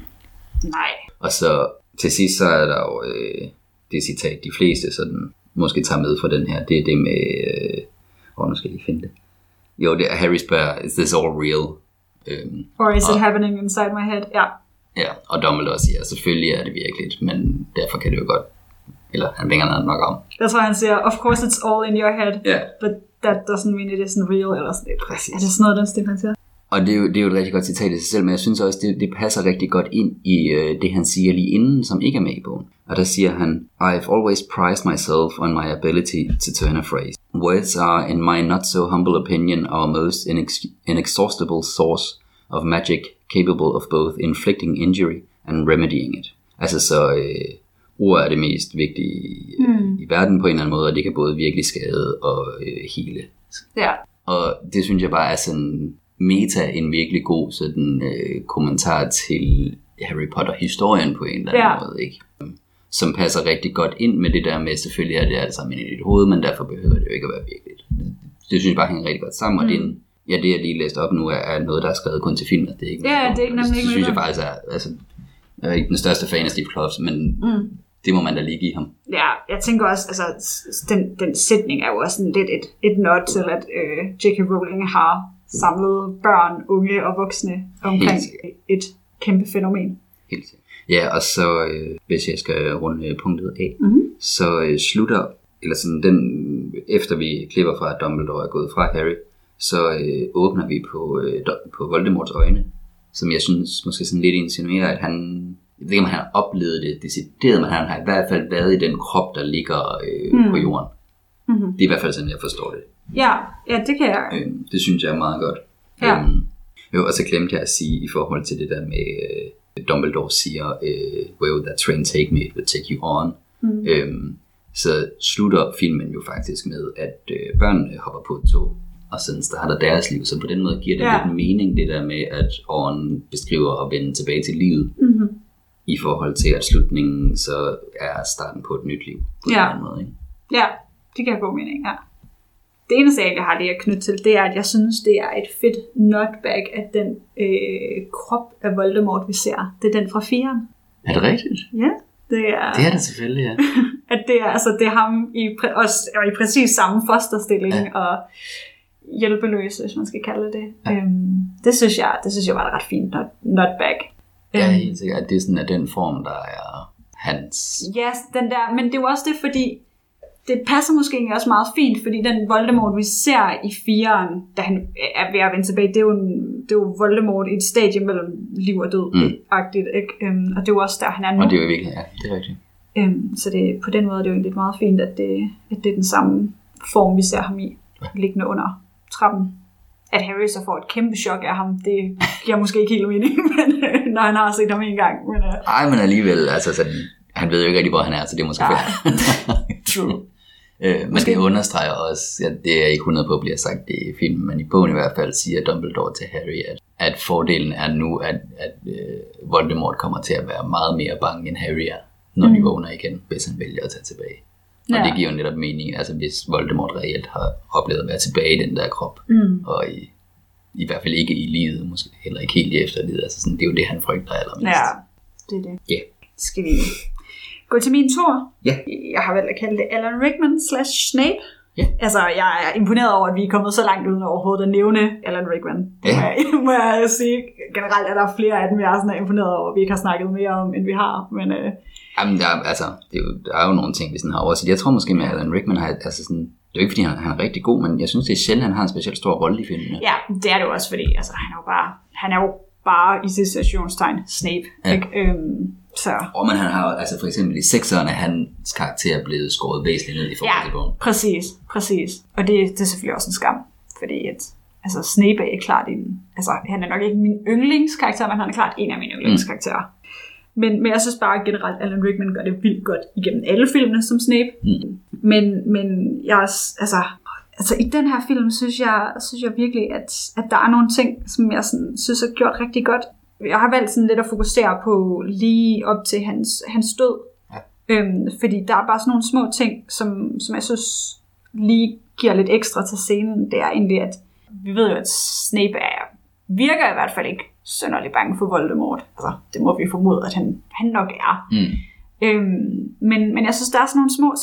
Nej. Og så til sidst, så er der jo øh, det citat, de fleste sådan, måske tager med fra den her, det er det med, øh, åh, nu skal jeg lige finde det. Jo, det er Harry spørger, is this all real? Øhm, Or is it Og- happening inside my head? Ja. Ja, og Dumbledore siger, selvfølgelig er det virkeligt, men derfor kan det jo godt, eller han vinger noget nok om. Jeg tror, han siger, of course it's all in your head, Ja, but that doesn't mean it isn't real. Eller sådan noget. præcis. Er det sådan noget, den stil, han siger? Og det er, jo, det er jo et rigtig godt citat i sig selv, men jeg synes også, det, det passer rigtig godt ind i øh, det, han siger lige inden, som ikke er med i bogen. Og der siger han, I've always prized myself on my ability to turn a phrase. Words are, in my not so humble opinion, our most inex- inexhaustible source of magic capable of both inflicting injury and remedying it. Altså så øh, ord er det mest vigtige i, Mm. i verden på en eller anden måde, og det kan både virkelig skade og øh, hele. Ja. Og det synes jeg bare er sådan meta en virkelig god sådan øh, kommentar til Harry Potter historien på en eller anden Ja. måde, ikke? Som passer rigtig godt ind med det der med, selvfølgelig er det alt sammen i dit hoved, men derfor behøver det jo ikke at være virkeligt. Det, det synes jeg bare hænger rigtig godt sammen, mm. og det er en, ja, det jeg lige læste op nu er, er noget, der er skrevet kun til film, det er ikke Ja, det er ikke Og nemlig det, synes jeg faktisk er, altså, jeg er ikke den største fan af Steve Kloves, men Mm. det må man da lige give ham. Ja, jeg tænker også, altså, den, den sætning er jo også sådan lidt et, et nod til, at øh, J.K. Rowling har samlet børn, unge og voksne omkring Helt et kæmpe fænomen. Helt sikkert. Ja, og så øh, hvis jeg skal runde punktet af, Mhm. så øh, slutter, eller sådan den, efter vi klipper fra, at Dumbledore er gået fra Harry, så øh, åbner vi på, øh, på Voldemorts øjne, som jeg synes måske sådan lidt insinuerer, at han, jeg ved ikke, om han har oplevet det decideret, men han har i hvert fald været i den krop, der ligger øh, mm. på jorden. Mm-hmm. Det er i hvert fald sådan, jeg forstår det. Ja, ja, det kan jeg. Øh, det synes jeg er meget godt. Ja. Øhm, jo, og så glemte jeg at sige i forhold til det der med, øh, Dumbledore siger, øh, would that train take me? It would take you on. Mm. Øhm, så slutter filmen jo faktisk med, at øh, børnene hopper på et tog, og sådan starter deres liv. Så på den måde giver det Ja. lidt mening, det der med, at Orn beskriver at vende tilbage til livet, Mm-hmm. i forhold til, at slutningen så er starten på et nyt liv. På Ja. en eller anden måde, ikke? Ja, det kan god mening, ja. Det eneste, jeg har lige at knytte til, det er, at jeg synes, det er et fedt nutbag, at den øh, krop af Voldemort, vi ser, det er den fra firen. Er det rigtigt? Ja, det er, Det er det selvfølgelig, ja. at det er, altså, det er ham i, præ- også, og i præcis samme fosterstilling Ja. ja. og hjælpeløs, hvis man skal kalde det det. Ja. Ja. Øhm, det, synes jeg, det synes jeg var et ret fint not. Jeg er Øhm, helt sikker, at det er sådan af den form, der er hans... Ja, den der, men det er jo også det, fordi det passer måske også meget fint, fordi den Voldemort, vi ser i firen, da han er ved at vende tilbage, det er jo, en, det er jo Voldemort i et stadie mellem liv og død, Mm. agtigt, ikke? Øhm, og det er jo også der, han er nu. Og det er jo virkelig, ja, det er rigtigt. Øhm, så det, på den måde er det jo egentlig meget fint, at det, at det er den samme form, vi ser ham i, liggende under trappen. At Harry så får et kæmpe chok af ham, det giver måske ikke helt mening, men, øh, når han har set ham en gang. Men, øh, Ej, men alligevel, altså, så, han ved jo ikke rigtig, hvor han er, så det er måske fair. true. Øh, men Måske- det understreger også, at det er ikke 100 på bliver sagt i filmen, men i bogen i hvert fald siger Dumbledore til Harry, at, at fordelen er nu, at, at uh, Voldemort kommer til at være meget mere bange, end Harry er, når mm. de vågner igen, hvis han vælger at tage tilbage. Og Ja. det giver jo netop mening, altså hvis Voldemort reelt har oplevet at være tilbage i den der krop, Mm. og i, i hvert fald ikke i livet, måske heller ikke helt i efterlivet, altså sådan, det er jo det, han frygter allermest. Ja, det er det. Ja. Skal vi gå til min tur? Ja. Jeg har valgt at kalde det Alan Rickman slash Snape. Ja. Altså, jeg er imponeret over, at vi er kommet så langt uden overhovedet at nævne Alan Rickman. Ja. Må, jeg, må jeg sige. Generelt er der flere af dem, jeg er sådan imponeret over, at vi ikke har snakket mere om, end vi har. Men øh, Jamen, der, er- altså, det er jo, der er jo nogle ting, vi sådan har overset. Jeg tror måske med Alan Rickman har, altså sådan, det er jo ikke, fordi han, han er rigtig god, men jeg synes, det er sjældent, han har en specielt stor rolle i filmene. ja, det er det jo også, fordi altså, han er jo bare, han er jo bare i situationstegn Snape. Ja. Ikke? Øhm, så Og men han har altså for eksempel i sekseren er hans karakter blevet skåret væsentligt ned i forhold til bogen. præcis, præcis. Og det, det er selvfølgelig også en skam, fordi at, altså Snape er klart en, altså han er nok ikke min yndlingskarakter, men han er klart en af mine yndlingskarakterer. Men, men jeg synes bare generelt, Alan Rickman gør det vildt godt igennem alle filmene som Snape. Mm. Men, men jeg, altså, altså i den her film, synes jeg, synes jeg virkelig, at, at der er nogle ting, som jeg sådan, synes er gjort rigtig godt. Jeg har valgt sådan lidt at fokusere på lige op til hans, hans død. Ja. Øhm, fordi der er bare sådan nogle små ting, som, som jeg synes lige giver lidt ekstra til scenen. Det er egentlig, at vi ved jo, at Snape er, virker i hvert fald ikke sønderlig bange for Voldemort. Altså, det må vi formode, at han, han nok er. Mm. Øhm, men, men jeg synes, der er sådan nogle små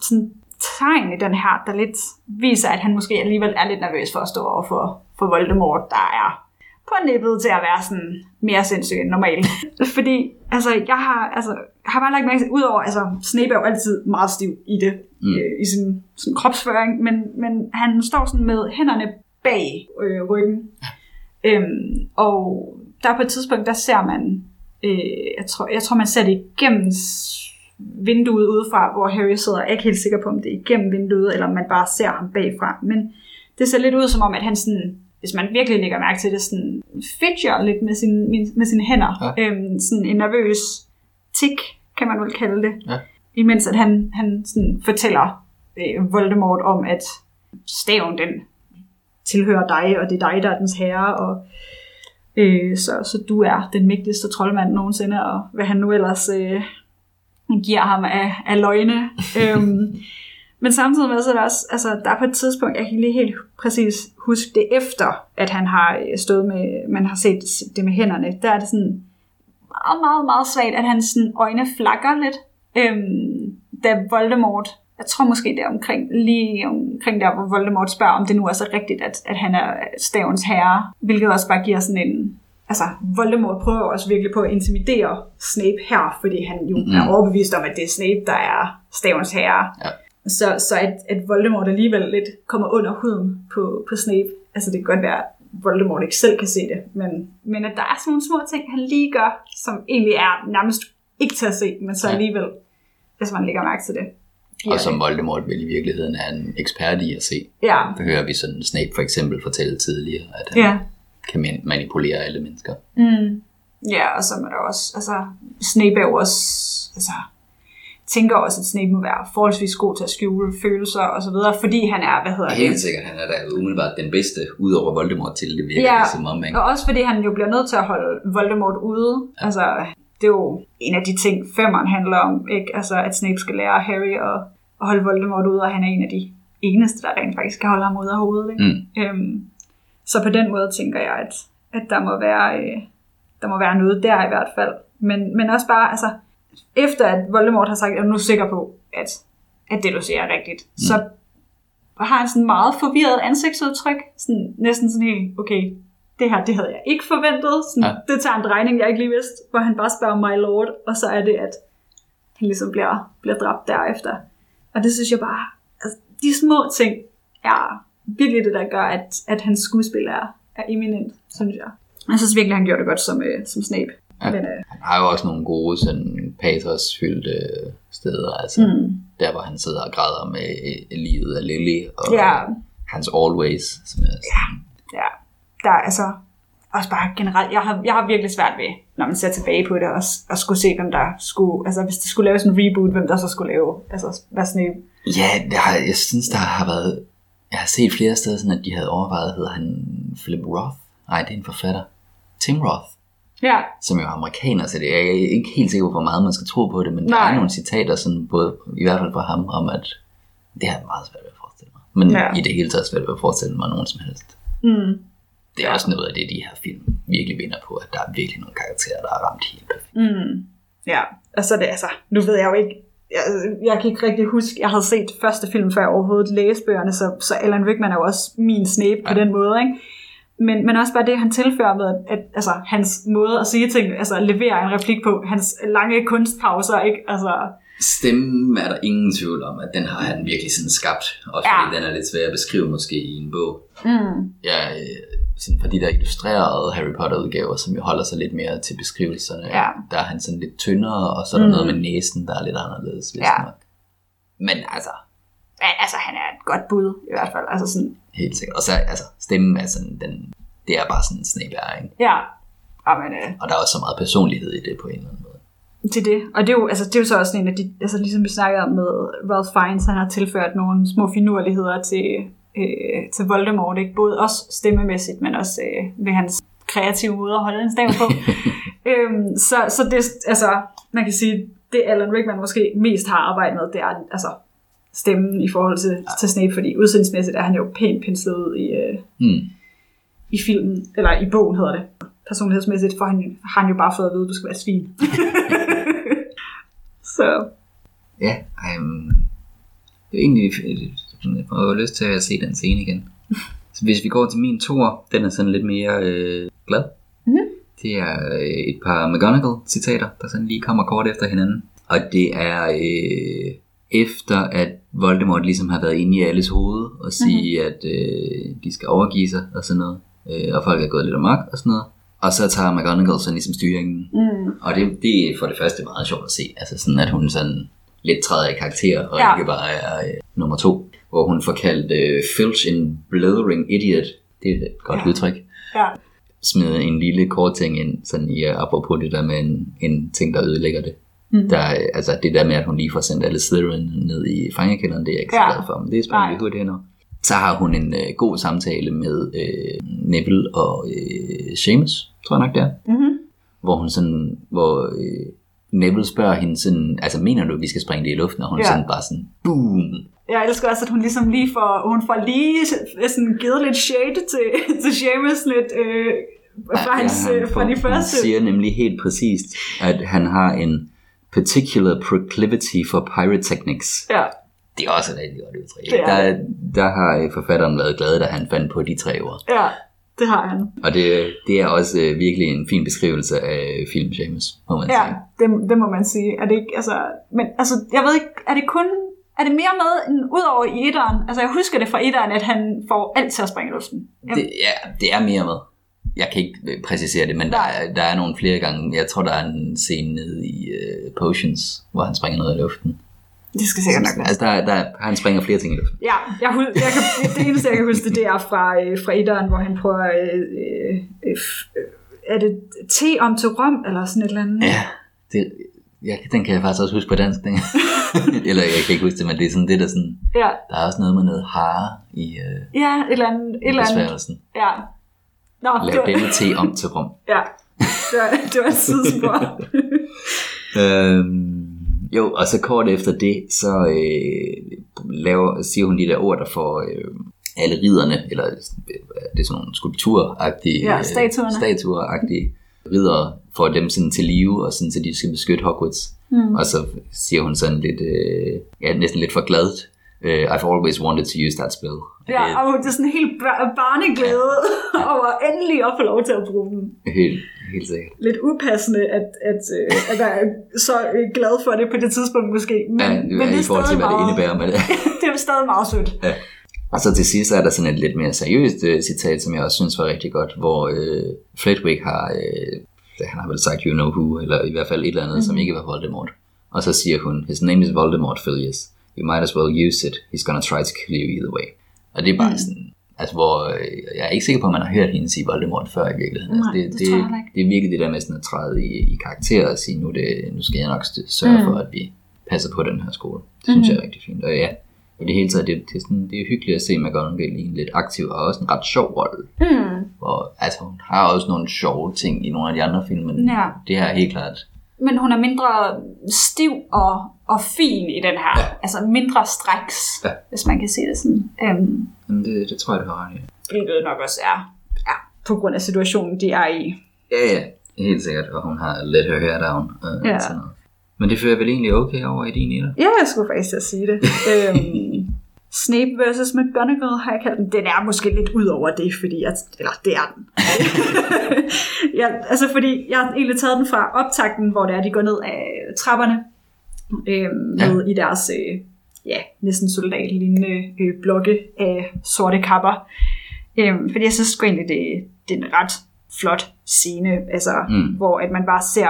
sådan, tegn i den her, der lidt viser, at han måske alligevel er lidt nervøs for at stå over for, for Voldemort, der er på nippet til at være sådan mere sindssyg end normalt. Fordi, altså, jeg har, altså, har bare lagt mærke til, udover, altså, Snape er jo altid meget stiv i det, Mm. øh, i sin, sin kropsføring, men, men han står sådan med hænderne bag øh, ryggen. Øhm, og der på et tidspunkt, der ser man, øh, jeg, tror, jeg tror, man ser det igennem vinduet udefra, hvor Harry sidder. Jeg er ikke helt sikker på, om det er igennem vinduet, eller om man bare ser ham bagfra. Men det ser lidt ud som om, at han sådan, hvis man virkelig lægger mærke til det, sådan fidger lidt med, sin, med sine hænder. Ja. Øhm, sådan en nervøs tik, kan man vel kalde det. Ja. Imens at han, han sådan fortæller øh, Voldemort om, at staven den tilhører dig, og det er dig, der er dens herre, og øh, så, så du er den mægtigste troldmand nogensinde, og hvad han nu ellers øh, giver ham af, af løgne. øhm, men samtidig med, så er der også, altså, der er på et tidspunkt, jeg kan lige helt præcis huske det efter, at han har øh, stået med, man har set det med hænderne, der er det sådan meget, meget, meget svagt, at hans sådan, øjne flakker lidt, øhm, da Voldemort, jeg tror måske det er omkring, lige omkring der, hvor Voldemort spørger, om det nu er så rigtigt, at, at han er stavens herre, hvilket også bare giver sådan en, altså Voldemort prøver også virkelig på at intimidere Snape her, fordi han jo mm. er overbevist om, at det er Snape, der er stavens herre. Ja. Så, så at, at Voldemort alligevel lidt kommer under huden på, på Snape. Altså det kan godt være, at Voldemort ikke selv kan se det, men, men at der er sådan nogle små ting, han lige gør, som egentlig er nærmest ikke til at se, men så Ja. alligevel, hvis man lægger mærke til det. Og som Voldemort vel i virkeligheden er en ekspert i at se. Ja, Det hører vi sådan Snape for eksempel fortælle tidligere, at han ja. kan man- manipulere alle mennesker. Mm. Ja, og så er der også, altså, Snape er jo også, altså, tænker også, at Snape må være forholdsvis god til at skjule følelser og så videre, fordi han er, hvad hedder det? Helt sikkert, han er da umiddelbart den bedste, udover Voldemort til det virker Ja, som om, ikke? Og også fordi han jo bliver nødt til at holde Voldemort ude. Ja. Altså, det er jo en af de ting, femmeren handler om, ikke? Altså, at Snape skal lære Harry at at holde Voldemort ude, og han er en af de eneste, der rent faktisk kan holde ham ude af hovedet. Ikke? Mm. Øhm, så på den måde tænker jeg, at, at der, må være, øh, der må være noget der i hvert fald. Men, men også bare, altså, efter at Voldemort har sagt, at jeg er nu sikker på, at, at det du siger er rigtigt, mm. så har han sådan meget forvirret ansigtsudtryk. Sådan, næsten sådan helt, okay, det her, det havde jeg ikke forventet. Sådan, ja. Det tager en drejning, jeg ikke lige vidste, hvor han bare spørger my lord, og så er det, at han ligesom bliver, bliver dræbt derefter. Og det synes jeg bare, altså, de små ting er virkelig det, der gør, at, at hans skuespil er, er eminent, synes jeg. Jeg synes virkelig, han gjorde det godt som, øh, som Snape. Ja. Men, øh, Han har jo også nogle gode sådan pathosfyldte steder, altså mm, der hvor han sidder og græder med øh, livet af Lily, og ja, hans Always, som er sådan, ja, der er altså også bare generelt, jeg har, jeg har virkelig svært ved, når man ser tilbage på det, også, at skulle se, hvem der skulle, altså hvis det skulle laves en reboot, hvem der så skulle lave, altså hvad Snape. Ja, det har, jeg synes, der har været... Jeg har set flere steder, sådan, at de havde overvejet, hedder han Philip Roth? Nej, det er en forfatter. Tim Roth, Ja, som jo er amerikaner, så det er jeg er ikke helt sikker på, hvor meget man skal tro på det, men der Nej. er nogle citater, sådan, både, i hvert fald fra ham, om at det har jeg meget svært ved at forestille mig. Men Ja. i det hele taget svært ved at forestille mig nogen som helst. mm, Det er også noget af det, de her film virkelig vinder på, at der er virkelig nogle karakterer, der er ramt helt perfekt. mm, ja, og så er det altså, nu ved jeg jo ikke, jeg, jeg kan ikke rigtig huske, jeg havde set første film, før jeg overhovedet læste bøgerne, så, så Alan Rickman er jo også min Snape på Ja. den måde, ikke? Men, men også bare det, han tilfører med, at, at altså, hans måde at sige ting, altså levere en replik på, hans lange kunstpauser, ikke? Altså, Stemmen er der ingen tvivl om, at den har han virkelig sådan skabt, også Ja. fordi den er lidt svær at beskrive måske i en bog. mm, Ja, øh, sådan for de der illustrerede Harry Potter udgaver, som jo holder sig lidt mere til beskrivelserne, Ja. der er han sådan lidt tyndere, og så er der Mm. noget med næsen, der er lidt anderledes, hvis Ja. nok. Men altså, ja, altså han er et godt bud, i hvert fald. Altså sådan, helt sikkert. Og så altså, stemmen er sådan, den, det er bare sådan en er, ikke? ja, Jamen, øh, Og der er også så meget personlighed i det på en eller anden måde. til det. Og det er, jo, altså, det er jo så også en af de, altså ligesom vi snakkede om med Ralph Fiennes, han har tilført nogle små finurligheder til, øh, til Voldemort, ikke? både også stemmemæssigt, men også øh, ved hans kreative måde at holde en stav på. øhm, så, så det, altså, man kan sige, det Alan Rickman måske mest har arbejdet med, det er altså stemmen i forhold til, til Snape, fordi udseendsmæssigt er han jo pænt penslet ud i, øh, Hmm. i filmen, eller i bogen hedder det. Personlighedsmæssigt for han, har han jo bare fået at vide, at du skal være svin. så Ja, um, det er egentlig, jeg får jo lyst til at se den scene igen. Så hvis vi går til min tor, den er sådan lidt mere øh, glad. Mhm. Det er øh, et par McGonagall-citater, der sådan lige kommer kort efter hinanden. Og det er øh, efter, at Voldemort ligesom har været inde i alles hoved og sige, mm-hmm. at øh, de skal overgive sig og sådan noget. Øh, og folk er gået lidt amok og sådan noget. Og så tager McGonagall sådan ligesom styringen. mm, Og det, det er for det første meget sjovt at se. Altså sådan, at hun sådan lidt træder i karakter, og Ja. ja. ikke bare er øh, nummer to. Hvor hun får kaldt øh, Filch en blithering idiot. Det er et godt Ja. ja. udtryk. ja, Smed en lille kort ting ind, sådan i uh, apropos det der med en, en ting, der ødelægger det. Mhm. Der, altså det der med, at hun lige får sendt alle Slytherin ned i fangekælderen, det er jeg ikke så Ja. glad for, men det Nej. vi hurtigt hen over. Så har hun en øh, god samtale med øh, Neville og øh, Seamus, tror jeg nok det er mm-hmm. hvor hun sådan, hvor øh, Neville spørger hende sådan, altså mener du, at vi skal springe det i luften, og hun Ja. ja. sådan bare sådan, boom. Jeg elsker også, at hun ligesom lige får, hun får lige sådan givet lidt shade til, til Seamus lidt øh, fra, Ja, hans, han øh, fra de første. Hun siger nemlig helt præcist, at han har en particular proclivity for pyrotechnics. Ja, Det er også et rigtig godt udtryk. Det er Der, der har forfatteren været glad, da han fandt på de tre ord. ja, det har han. Og det, det er også øh, virkelig en fin beskrivelse af film Seamus, må man Ja, sige. det, det må man sige. Er det ikke, altså, men altså, jeg ved ikke, er det kun, er det mere med, end udover i etteren? Altså, jeg husker det fra etteren, at han får alt til at springe i luften. Det, ja, det er mere med. Jeg kan ikke øh, præcisere det, men der er, der er nogle flere gange. Jeg tror, der er en scene nede i uh, Potions, hvor han springer noget i luften. det skal sikkert nok være. Altså, der, der, han springer flere ting i luften. Ja, jeg, jeg kan, det eneste, jeg kan huske, det er fra, øh, fra etteren, hvor han prøver, øh, øh, øh, øh, er det te om til rom, eller sådan et eller andet? Ja, det, jeg, den kan jeg faktisk også huske på dansk. Den. Eller jeg kan ikke huske det, men det er sådan det, der sådan... Ja, Der er også noget med noget hare i uh, ja et eller andet. Et eller andet. Ja. Nå, Lav var, denne te om til rum. ja, det var, det var et sidespor. Øhm, jo, og så kort efter det, så øh, laver, siger hun de der ord, der får øh, alle riderne, eller øh, det er sådan nogle skulpturagtige, Ja, statuerne. øh, statueragtige ridere, får dem sådan til live, og sådan, så de skal beskytte Hogwarts. Mm. Og så siger hun sådan lidt, øh, ja, næsten lidt for glad, øh, I've always wanted to use that spell. Ja, Det og det er sådan helt bar- barneglæde over endelig at få lov til at bruge den. er helt, helt sikkert. Lidt upassende, at, at, øh, at er så øh, glad for det på det tidspunkt måske. Men, Ja, men men i forhold til, hvad det indebærer med det. det er stadig meget sødt. Og så til sidst er der sådan et lidt mere seriøst øh, citat, som jeg også synes var rigtig godt, hvor øh, Flitwick har, øh, han har vel sagt you know who, eller i hvert fald et eller andet, mm-hmm. som ikke var Voldemort. Og så siger hun, his name is Voldemort, Filius. You might as well use it. He's gonna try to kill you either way. Og det er bare mm. sådan, altså hvor øh, jeg er ikke sikker på, at man har hørt hende sige Voldemort før i virkeligheden. Nej, altså, det det, ikke. det er virkelig det der med sådan at træde i, i karakter og sige, nu, det, nu skal jeg nok sørge Mm. for, at vi passer på den her skole. Det synes Mhm. jeg er rigtig fint. Og ja, i det hele taget, det, det, er, sådan, det er hyggeligt at se McGonagall i en lidt aktiv og også en ret sjov rolle. Mm. Hvor, altså, hun har også nogle sjove ting i nogle af de andre film, men Ja. det her er helt klart Men hun er mindre stiv og, og fin i den her. Ja. Altså mindre straks, Ja. hvis man kan sige det sådan. Øhm, Jamen, det, det tror jeg, det har ret i. hvilket nok også er ja, på grund af situationen, de er i. Ja, ja, helt sikkert. Og hun har let her hair down. Øh, Ja. sådan noget. Men det fører vel egentlig okay over i din etter? Ja, jeg skulle faktisk at sige det. øhm, Snape versus McGonagall har jeg kaldt den. Den er måske lidt ud over det, fordi jeg, eller det er den. ja, altså fordi jeg har egentlig taget den fra optakten, hvor det er, de går ned af trapperne øhm, Ja. ned i deres øh, ja, næsten soldatlignende øh, blokke af sorte kapper. Øhm, fordi jeg synes egentlig, det, det er en ret flot scene, altså, Mm. hvor at man bare ser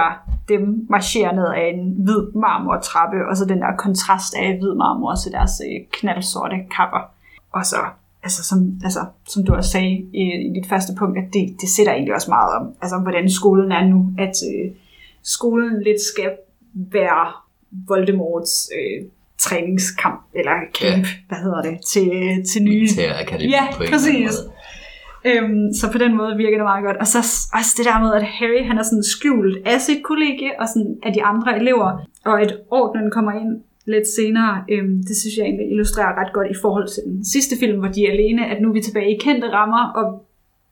dem marchere ned af en hvid marmortrappe, og så den der kontrast af hvid marmor til deres øh, knaldsorte kapper. Og så, altså som, altså, som du også sagde i, i dit første punkt, at det, det sætter egentlig også meget om, altså, om, hvordan skolen er nu, at øh, skolen lidt skal være Voldemorts øh, træningskamp, eller camp, ja. hvad hedder det, til, til nye Militærakademi Ja, på en præcis. måde. Øhm, så på den måde virker det meget godt. Og så også det der med, at Harry han er sådan skjult af sit kollega og sådan af de andre elever, og at ordenen kommer ind lidt senere, øhm, det synes jeg egentlig illustrerer ret godt i forhold til den sidste film, hvor de er alene, at nu er vi tilbage i kendte rammer, og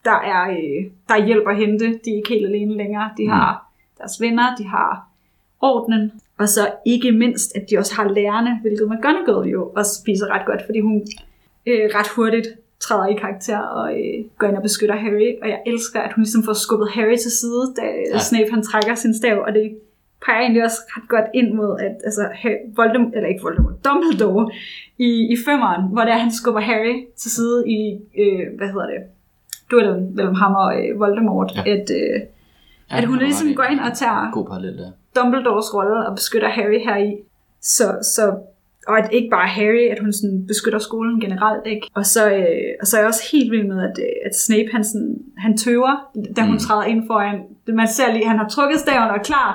der er, øh, der er hjælp at hente. De er ikke helt alene længere. De har deres venner, de har ordenen, og så ikke mindst, at de også har lærerne, hvilket McGonagall jo også viser ret godt, fordi hun øh, ret hurtigt træder i karakter og øh, går ind og beskytter Harry, og jeg elsker, at hun ligesom får skubbet Harry til side, da Ja. ja. Snape han trækker sin stav, og det peger egentlig også ret godt ind mod, at altså, Voldemort, eller ikke Voldemort, Dumbledore i, i femmeren, hvor der han skubber Harry til side i, øh, hvad hedder det, duellen mellem ham og øh, Voldemort, Ja. ja. at, øh, Ja, at hun ligesom går ind og tager God parallel der. Dumbledores rolle og beskytter Harry her i. Så, så, og at ikke bare Harry, at hun sådan beskytter skolen generelt, ikke? Og så, øh, og så er jeg også helt vild med, at, øh, at Snape, han, sådan, han tøver, da hun Mm. træder ind foran. Man ser lige, at han har trukket staven og er klar,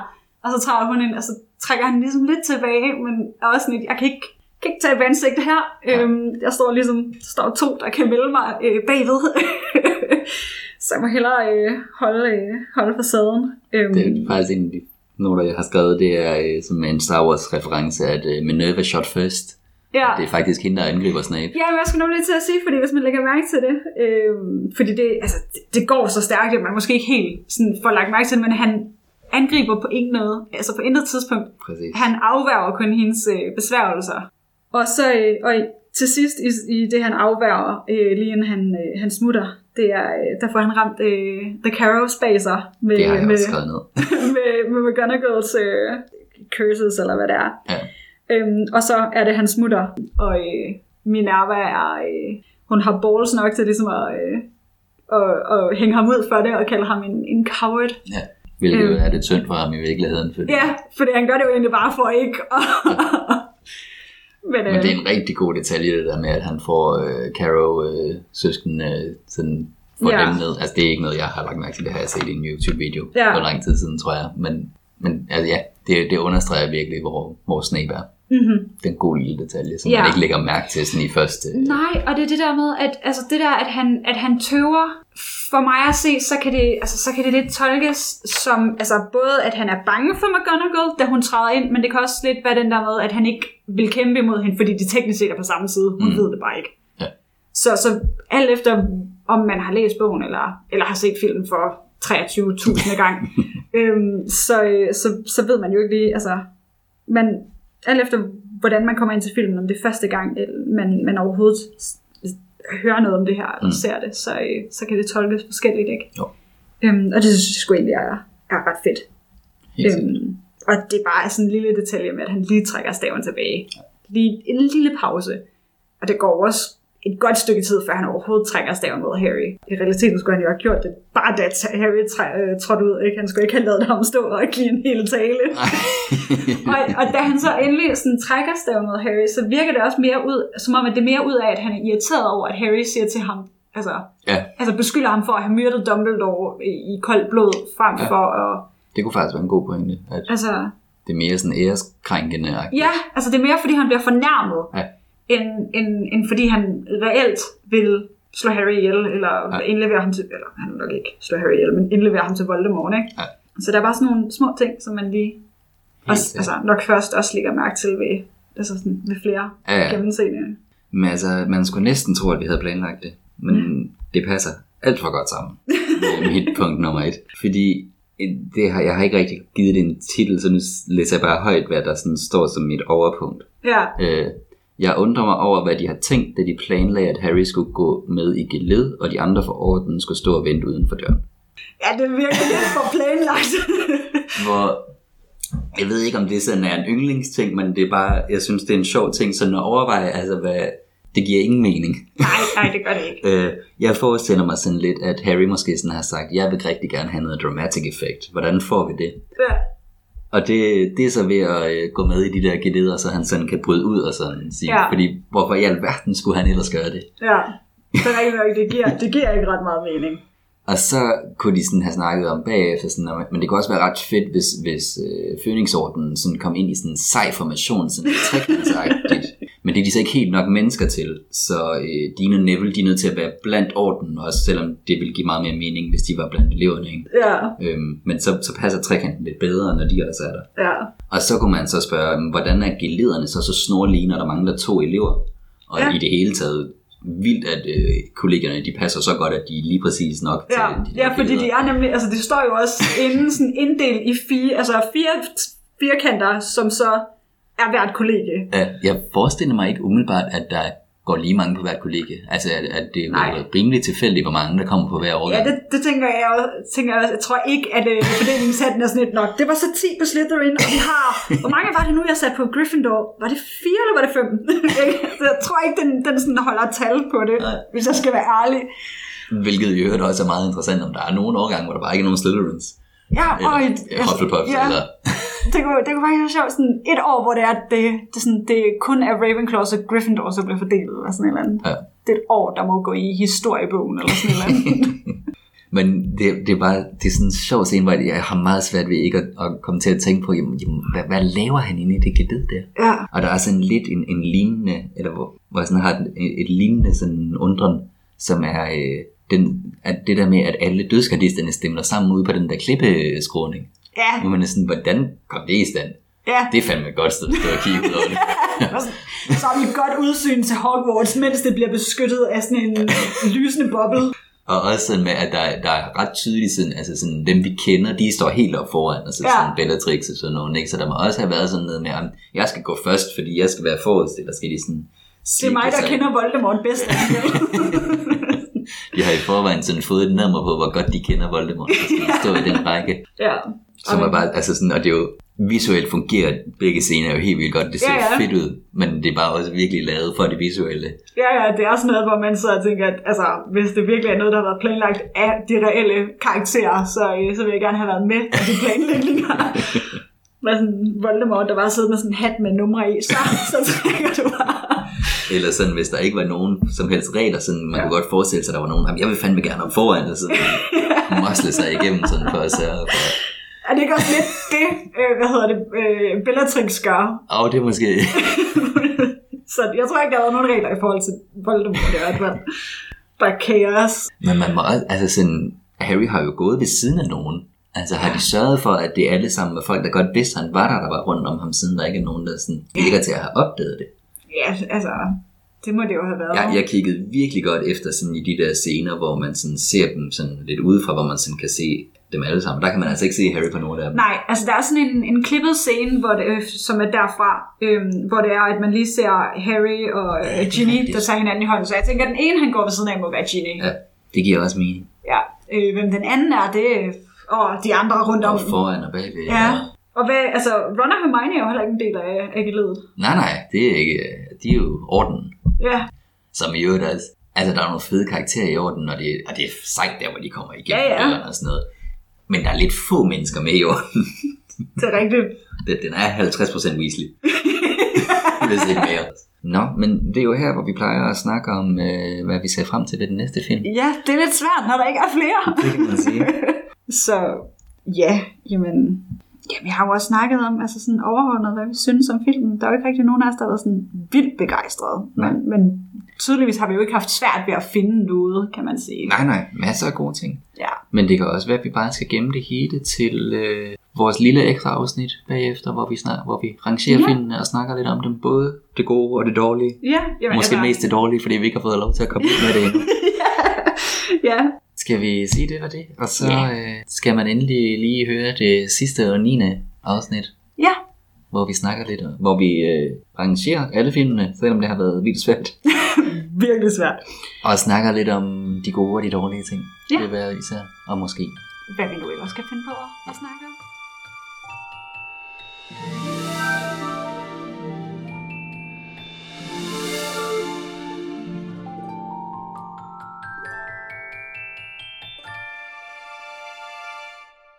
og så træder hun ind, og så trækker han ligesom lidt tilbage, men er også sådan jeg kan ikke, kan ikke tage ansigt her. Ja. Øhm, jeg står ligesom, der står to, der kan melde mig øh, bagved. så jeg må hellere øh, holde, øh, holde facaden. Øhm, Det er faktisk en af de noter, jeg har skrevet, det er øh, som en Star Wars reference, at øh, Minerva shot first. ja. Det er faktisk hende, der angriber Snape. Ja, men jeg skulle nemlig til at sige, fordi hvis man lægger mærke til det, øh, fordi det, altså, det, det går så stærkt, at man måske ikke helt sådan, får lagt mærke til det, men han angriber på ingen noget, altså på intet tidspunkt. Præcis. Han afværger kun hendes øh, besværgelser. Og så øh, og til sidst i, i det, han afværger, øh, lige inden han, øh, han smutter, det er, øh, der får han ramt øh, The bag sig med, Det har jeg med, også skrevet ned. med, med McGonagalls øh, curses, eller hvad det er. Ja. Øhm, og så er det hans mutter, og øh, Minerva er, øh, hun har balls nok til ligesom at, øh, at, at hænge ham ud for det, og kalde ham en, en coward. Ja. Hvilket jo Øhm. er lidt synd for ham i virkeligheden. Fordi, Ja, fordi han gør det jo egentlig bare for ikke. at- Men, øh, Men det er en rigtig god detalje, det der med, at han får øh, Caro øh, søsken øh, sådan får Ja. dem ned. Altså det er ikke noget, jeg har lagt mærke til, det har jeg set i en YouTube-video Ja. for lang tid siden, tror jeg. Men, men altså, ja, det, det understreger virkelig, hvor, hvor Snape er. mm-hmm. Det er en god lille detalje, som Ja. man ikke lægger mærke til sådan i første... Nej, og det er det der med, at, altså det der, at han, at han tøver, for mig at se, så kan, det, altså, så kan det lidt tolkes som altså, både, at han er bange for McGonagall, da hun træder ind, men det kan også lidt være den der med, at han ikke vil kæmpe imod hende, fordi de teknisk set er på samme side. Hun mm. ved det bare ikke. Ja. Så, så alt efter, om man har læst bogen, eller, eller har set filmen for 23.000 gang, øhm, så, så, så ved man jo ikke lige, altså, man, alt efter hvordan man kommer ind til filmen, om det er første gang, man, man overhovedet hører noget om det her, eller mm. ser det, så, øh, så kan det tolkes forskelligt, ikke? Jo. Øhm, og det synes jeg sgu egentlig er, er ret fedt. Øhm, og det er bare sådan en lille detalje med, at han lige trækker staven tilbage. Lige en lille pause. Og det går også et godt stykke tid, før han overhovedet trækker staven mod Harry. I realiteten skulle han jo have gjort det, bare da Harry øh, trådte ud. Ikke? Han skulle ikke have lavet ham stå og give en hel tale. og, og da han så endelig sådan, trækker staven mod Harry, så virker det også mere ud, som om at det er mere ud af, at han er irriteret over, at Harry siger til ham, altså, ja. altså beskylder ham for at have myrdet Dumbledore i, i koldt blod, frem ja. for at... Det kunne faktisk være en god pointe. At altså, det er mere sådan æreskrænkende. Ja, altså det er mere, fordi han bliver fornærmet. Ja end, end, end fordi han reelt vil slå Harry ihjel, eller ja. indlevere ham til, eller han vil nok ikke slå Harry ihjel, men indlevere ham til Voldemort, ikke? Ja. Så der er bare sådan nogle små ting, som man lige også, altså, nok først også lægger mærke til ved, altså sådan, ved flere ja, ja. gennemseende. Men altså, man skulle næsten tro, at vi havde planlagt det, men ja. det passer alt for godt sammen. Er mit punkt nummer et. Fordi det har, jeg har ikke rigtig givet det en titel, så nu læser jeg bare højt, hvad der sådan står som mit overpunkt. Ja. Øh, jeg undrer mig over, hvad de har tænkt, da de planlagde, at Harry skulle gå med i geled, og de andre for orden skulle stå og vente uden for døren. Ja, det virker lidt for planlagt. Hvor, jeg ved ikke, om det sådan er en yndlingsting, men det er bare, jeg synes, det er en sjov ting, sådan at overveje, altså hvad, det giver ingen mening. Nej, nej, det gør det ikke. øh, jeg forestiller mig sådan lidt, at Harry måske sådan har sagt, jeg vil rigtig gerne have noget dramatic effect. Hvordan får vi det? Ja. Og det, det er så ved at øh, gå med i de der geleder, så han sådan kan bryde ud og sådan sige, ja. fordi hvorfor i alverden skulle han ellers gøre det? Ja, så nok, det giver, det giver ikke ret meget mening. Og så kunne de sådan have snakket om bagefter, sådan, men det kunne også være ret fedt, hvis, hvis øh, sådan kom ind i sådan en sej formation, sådan trekantsagtigt. Men det er de så ikke helt nok mennesker til, så øh, Dina og Neville, de er nødt til at være blandt orden, også selvom det ville give meget mere mening, hvis de var blandt eleverne. Ikke? Ja. Øhm, men så, så passer trekanten lidt bedre, når de også er der. Ja. Og så kunne man så spørge, hvordan er gelederne så så snorlige, når der mangler to elever? Og ja. i det hele taget, vildt, at øh, kollegerne de passer så godt, at de er lige præcis nok ja. til de Ja, fordi de er nemlig, altså det står jo også inden sådan inddelt i fire, altså fire firkanter, som så er hvert kollega. Ja, jeg forestiller mig ikke umiddelbart, at der går lige mange på hvert kollega. Altså, at, at det er rimelig tilfældigt, hvor mange der kommer på hver år. Ja, det, det tænker jeg også. Tænker jeg, jeg tror ikke, at uh, fordelingshatten er sådan lidt nok. Det var så 10 på Slytherin, og vi har... Hvor mange var det nu, jeg satte på Gryffindor? Var det 4 eller var det 5? så jeg tror ikke, den, den sådan holder tal på det, Nej. hvis jeg skal være ærlig. Hvilket i øvrigt også er meget interessant, om der er nogle årgange, hvor der bare ikke er nogen Slytherins. Ja, eller, og et, Hufflepuff, ja. eller... det, kunne, det kunne faktisk være sjovt, sådan et år, hvor det er, det, det, sådan, det kun er Ravenclaw og Gryffindor, så bliver fordelt, eller sådan et eller andet. Ja. Det er et år, der må gå i historiebogen, eller sådan et eller andet. Men det, det, er bare det er sådan en sjov scene, hvor jeg har meget svært ved ikke at, at komme til at tænke på, jamen, jamen, hvad, hvad laver han inde i det geled der? Ja. Og der er sådan lidt en, en lignende, eller hvor, hvor jeg sådan har et, et lignende sådan undren, som er øh, den, at det der med, at alle dødskardisterne stemmer sammen ud på den der klippeskråning. Ja. Nu man er sådan, hvordan kom det i stand? Ja. Det er fandme et godt sted at stå og kigge ud over det. så har vi et godt udsyn til Hogwarts, mens det bliver beskyttet af sådan en lysende boble. Og også sådan med, at der, der er ret tydeligt sådan, altså sådan, dem vi kender, de står helt op foran, altså ja. sådan Bellatrix og sådan noget, ikke? Så der må også have været sådan noget med, at jeg skal gå først, fordi jeg skal være forrest, eller skal de sådan Det er mig, der kender Voldemort bedst. de har i forvejen sådan fået et nummer på, hvor godt de kender Voldemort, så skal stå i den række. Ja. Som er bare, altså sådan, og det er jo visuelt fungerer begge scener jo helt vildt godt. Det ser ja, ja. fedt ud, men det er bare også virkelig lavet for det visuelle. Ja, ja, det er også noget, hvor man så tænker, at altså, hvis det virkelig er noget, der har været planlagt af de reelle karakterer, så, øh, så vil jeg gerne have været med i de planlægninger. med sådan Voldemort, der bare sidder med sådan en hat med numre i, så, så tænker du bare... Eller sådan, hvis der ikke var nogen som helst regler, sådan, man ja. kunne godt forestille sig, at der var nogen, jeg vil fandme gerne op foran, og sådan mosle sig igennem sådan for at sørge for, er det ikke også lidt det, øh, hvad hedder det, øh, Bellatrix gør? Åh, oh, det er måske... så jeg tror ikke, der er nogen regler i forhold til Voldemort i hvert fald. Der er kaos. Men man må også, altså sådan, Harry har jo gået ved siden af nogen. Altså har de sørget for, at det alle sammen var folk, der godt vidste, at han var der, der var rundt om ham, siden der ikke er nogen, der sådan ligger til at have opdaget det. Ja, altså, det må det jo have været. Jeg, jeg kiggede virkelig godt efter sådan i de der scener, hvor man sådan ser dem sådan lidt udefra, hvor man sådan kan se dem alle sammen. Der kan man altså ikke se Harry på nogen af dem. Nej, altså der er sådan en, en klippet scene, hvor det, øh, som er derfra, øhm, hvor det er, at man lige ser Harry og øh, Ginny, rigtigt. der tager hinanden i hånden. Så jeg tænker, at den ene, han går ved siden af, må være Ginny. Ja, det giver også mening. Ja. Øh, hvem den anden er, det og de andre rundt om. Og foran og bagved. Ja. Og hvad, altså, Ron og Hermione er jo heller ikke en del af, af geledet. Nej, nej, det er ikke, de er jo orden. Ja, Som i øvrigt også, altså der er nogle fede karakterer i orden, og det, og det er sejt der, hvor de kommer igennem Ja, ja. og sådan noget. Men der er lidt få mennesker med i orden. det er rigtigt. Den, den er 50% Weasley. Hvis ikke mere. Nå, men det er jo her, hvor vi plejer at snakke om, øh, hvad vi ser frem til ved den næste film. Ja, det er lidt svært, når der ikke er flere. Det kan man sige. Så ja, jamen... Ja, vi har jo også snakket om altså sådan overordnet, hvad vi synes om filmen. Der er jo ikke rigtig nogen af os, der har været sådan vildt begejstrede. Men, men tydeligvis har vi jo ikke haft svært ved at finde noget, kan man sige. Nej, nej, masser af gode ting. Ja, Men det kan også være, at vi bare skal gemme det hele til øh, vores lille ekstra afsnit bagefter, hvor vi, snak, hvor vi rangerer Ja. ja. filmene og snakker lidt om dem. Både det gode og det dårlige. ja jamen, Måske altså, mest det dårlige, fordi vi ikke har fået lov til at komme ud med det endnu. ja, Skal vi sige det var det? Og så Ja. øh, skal man endelig lige høre det sidste og 9. afsnit, ja, hvor vi snakker lidt, hvor vi øh, rangerer alle filmene, selvom det har været vildt svært. virkelig svært. Og snakker lidt om de gode og de dårlige ting. Ja. Det vil især, og måske. Hvad vi nu ellers skal finde på at snakke om.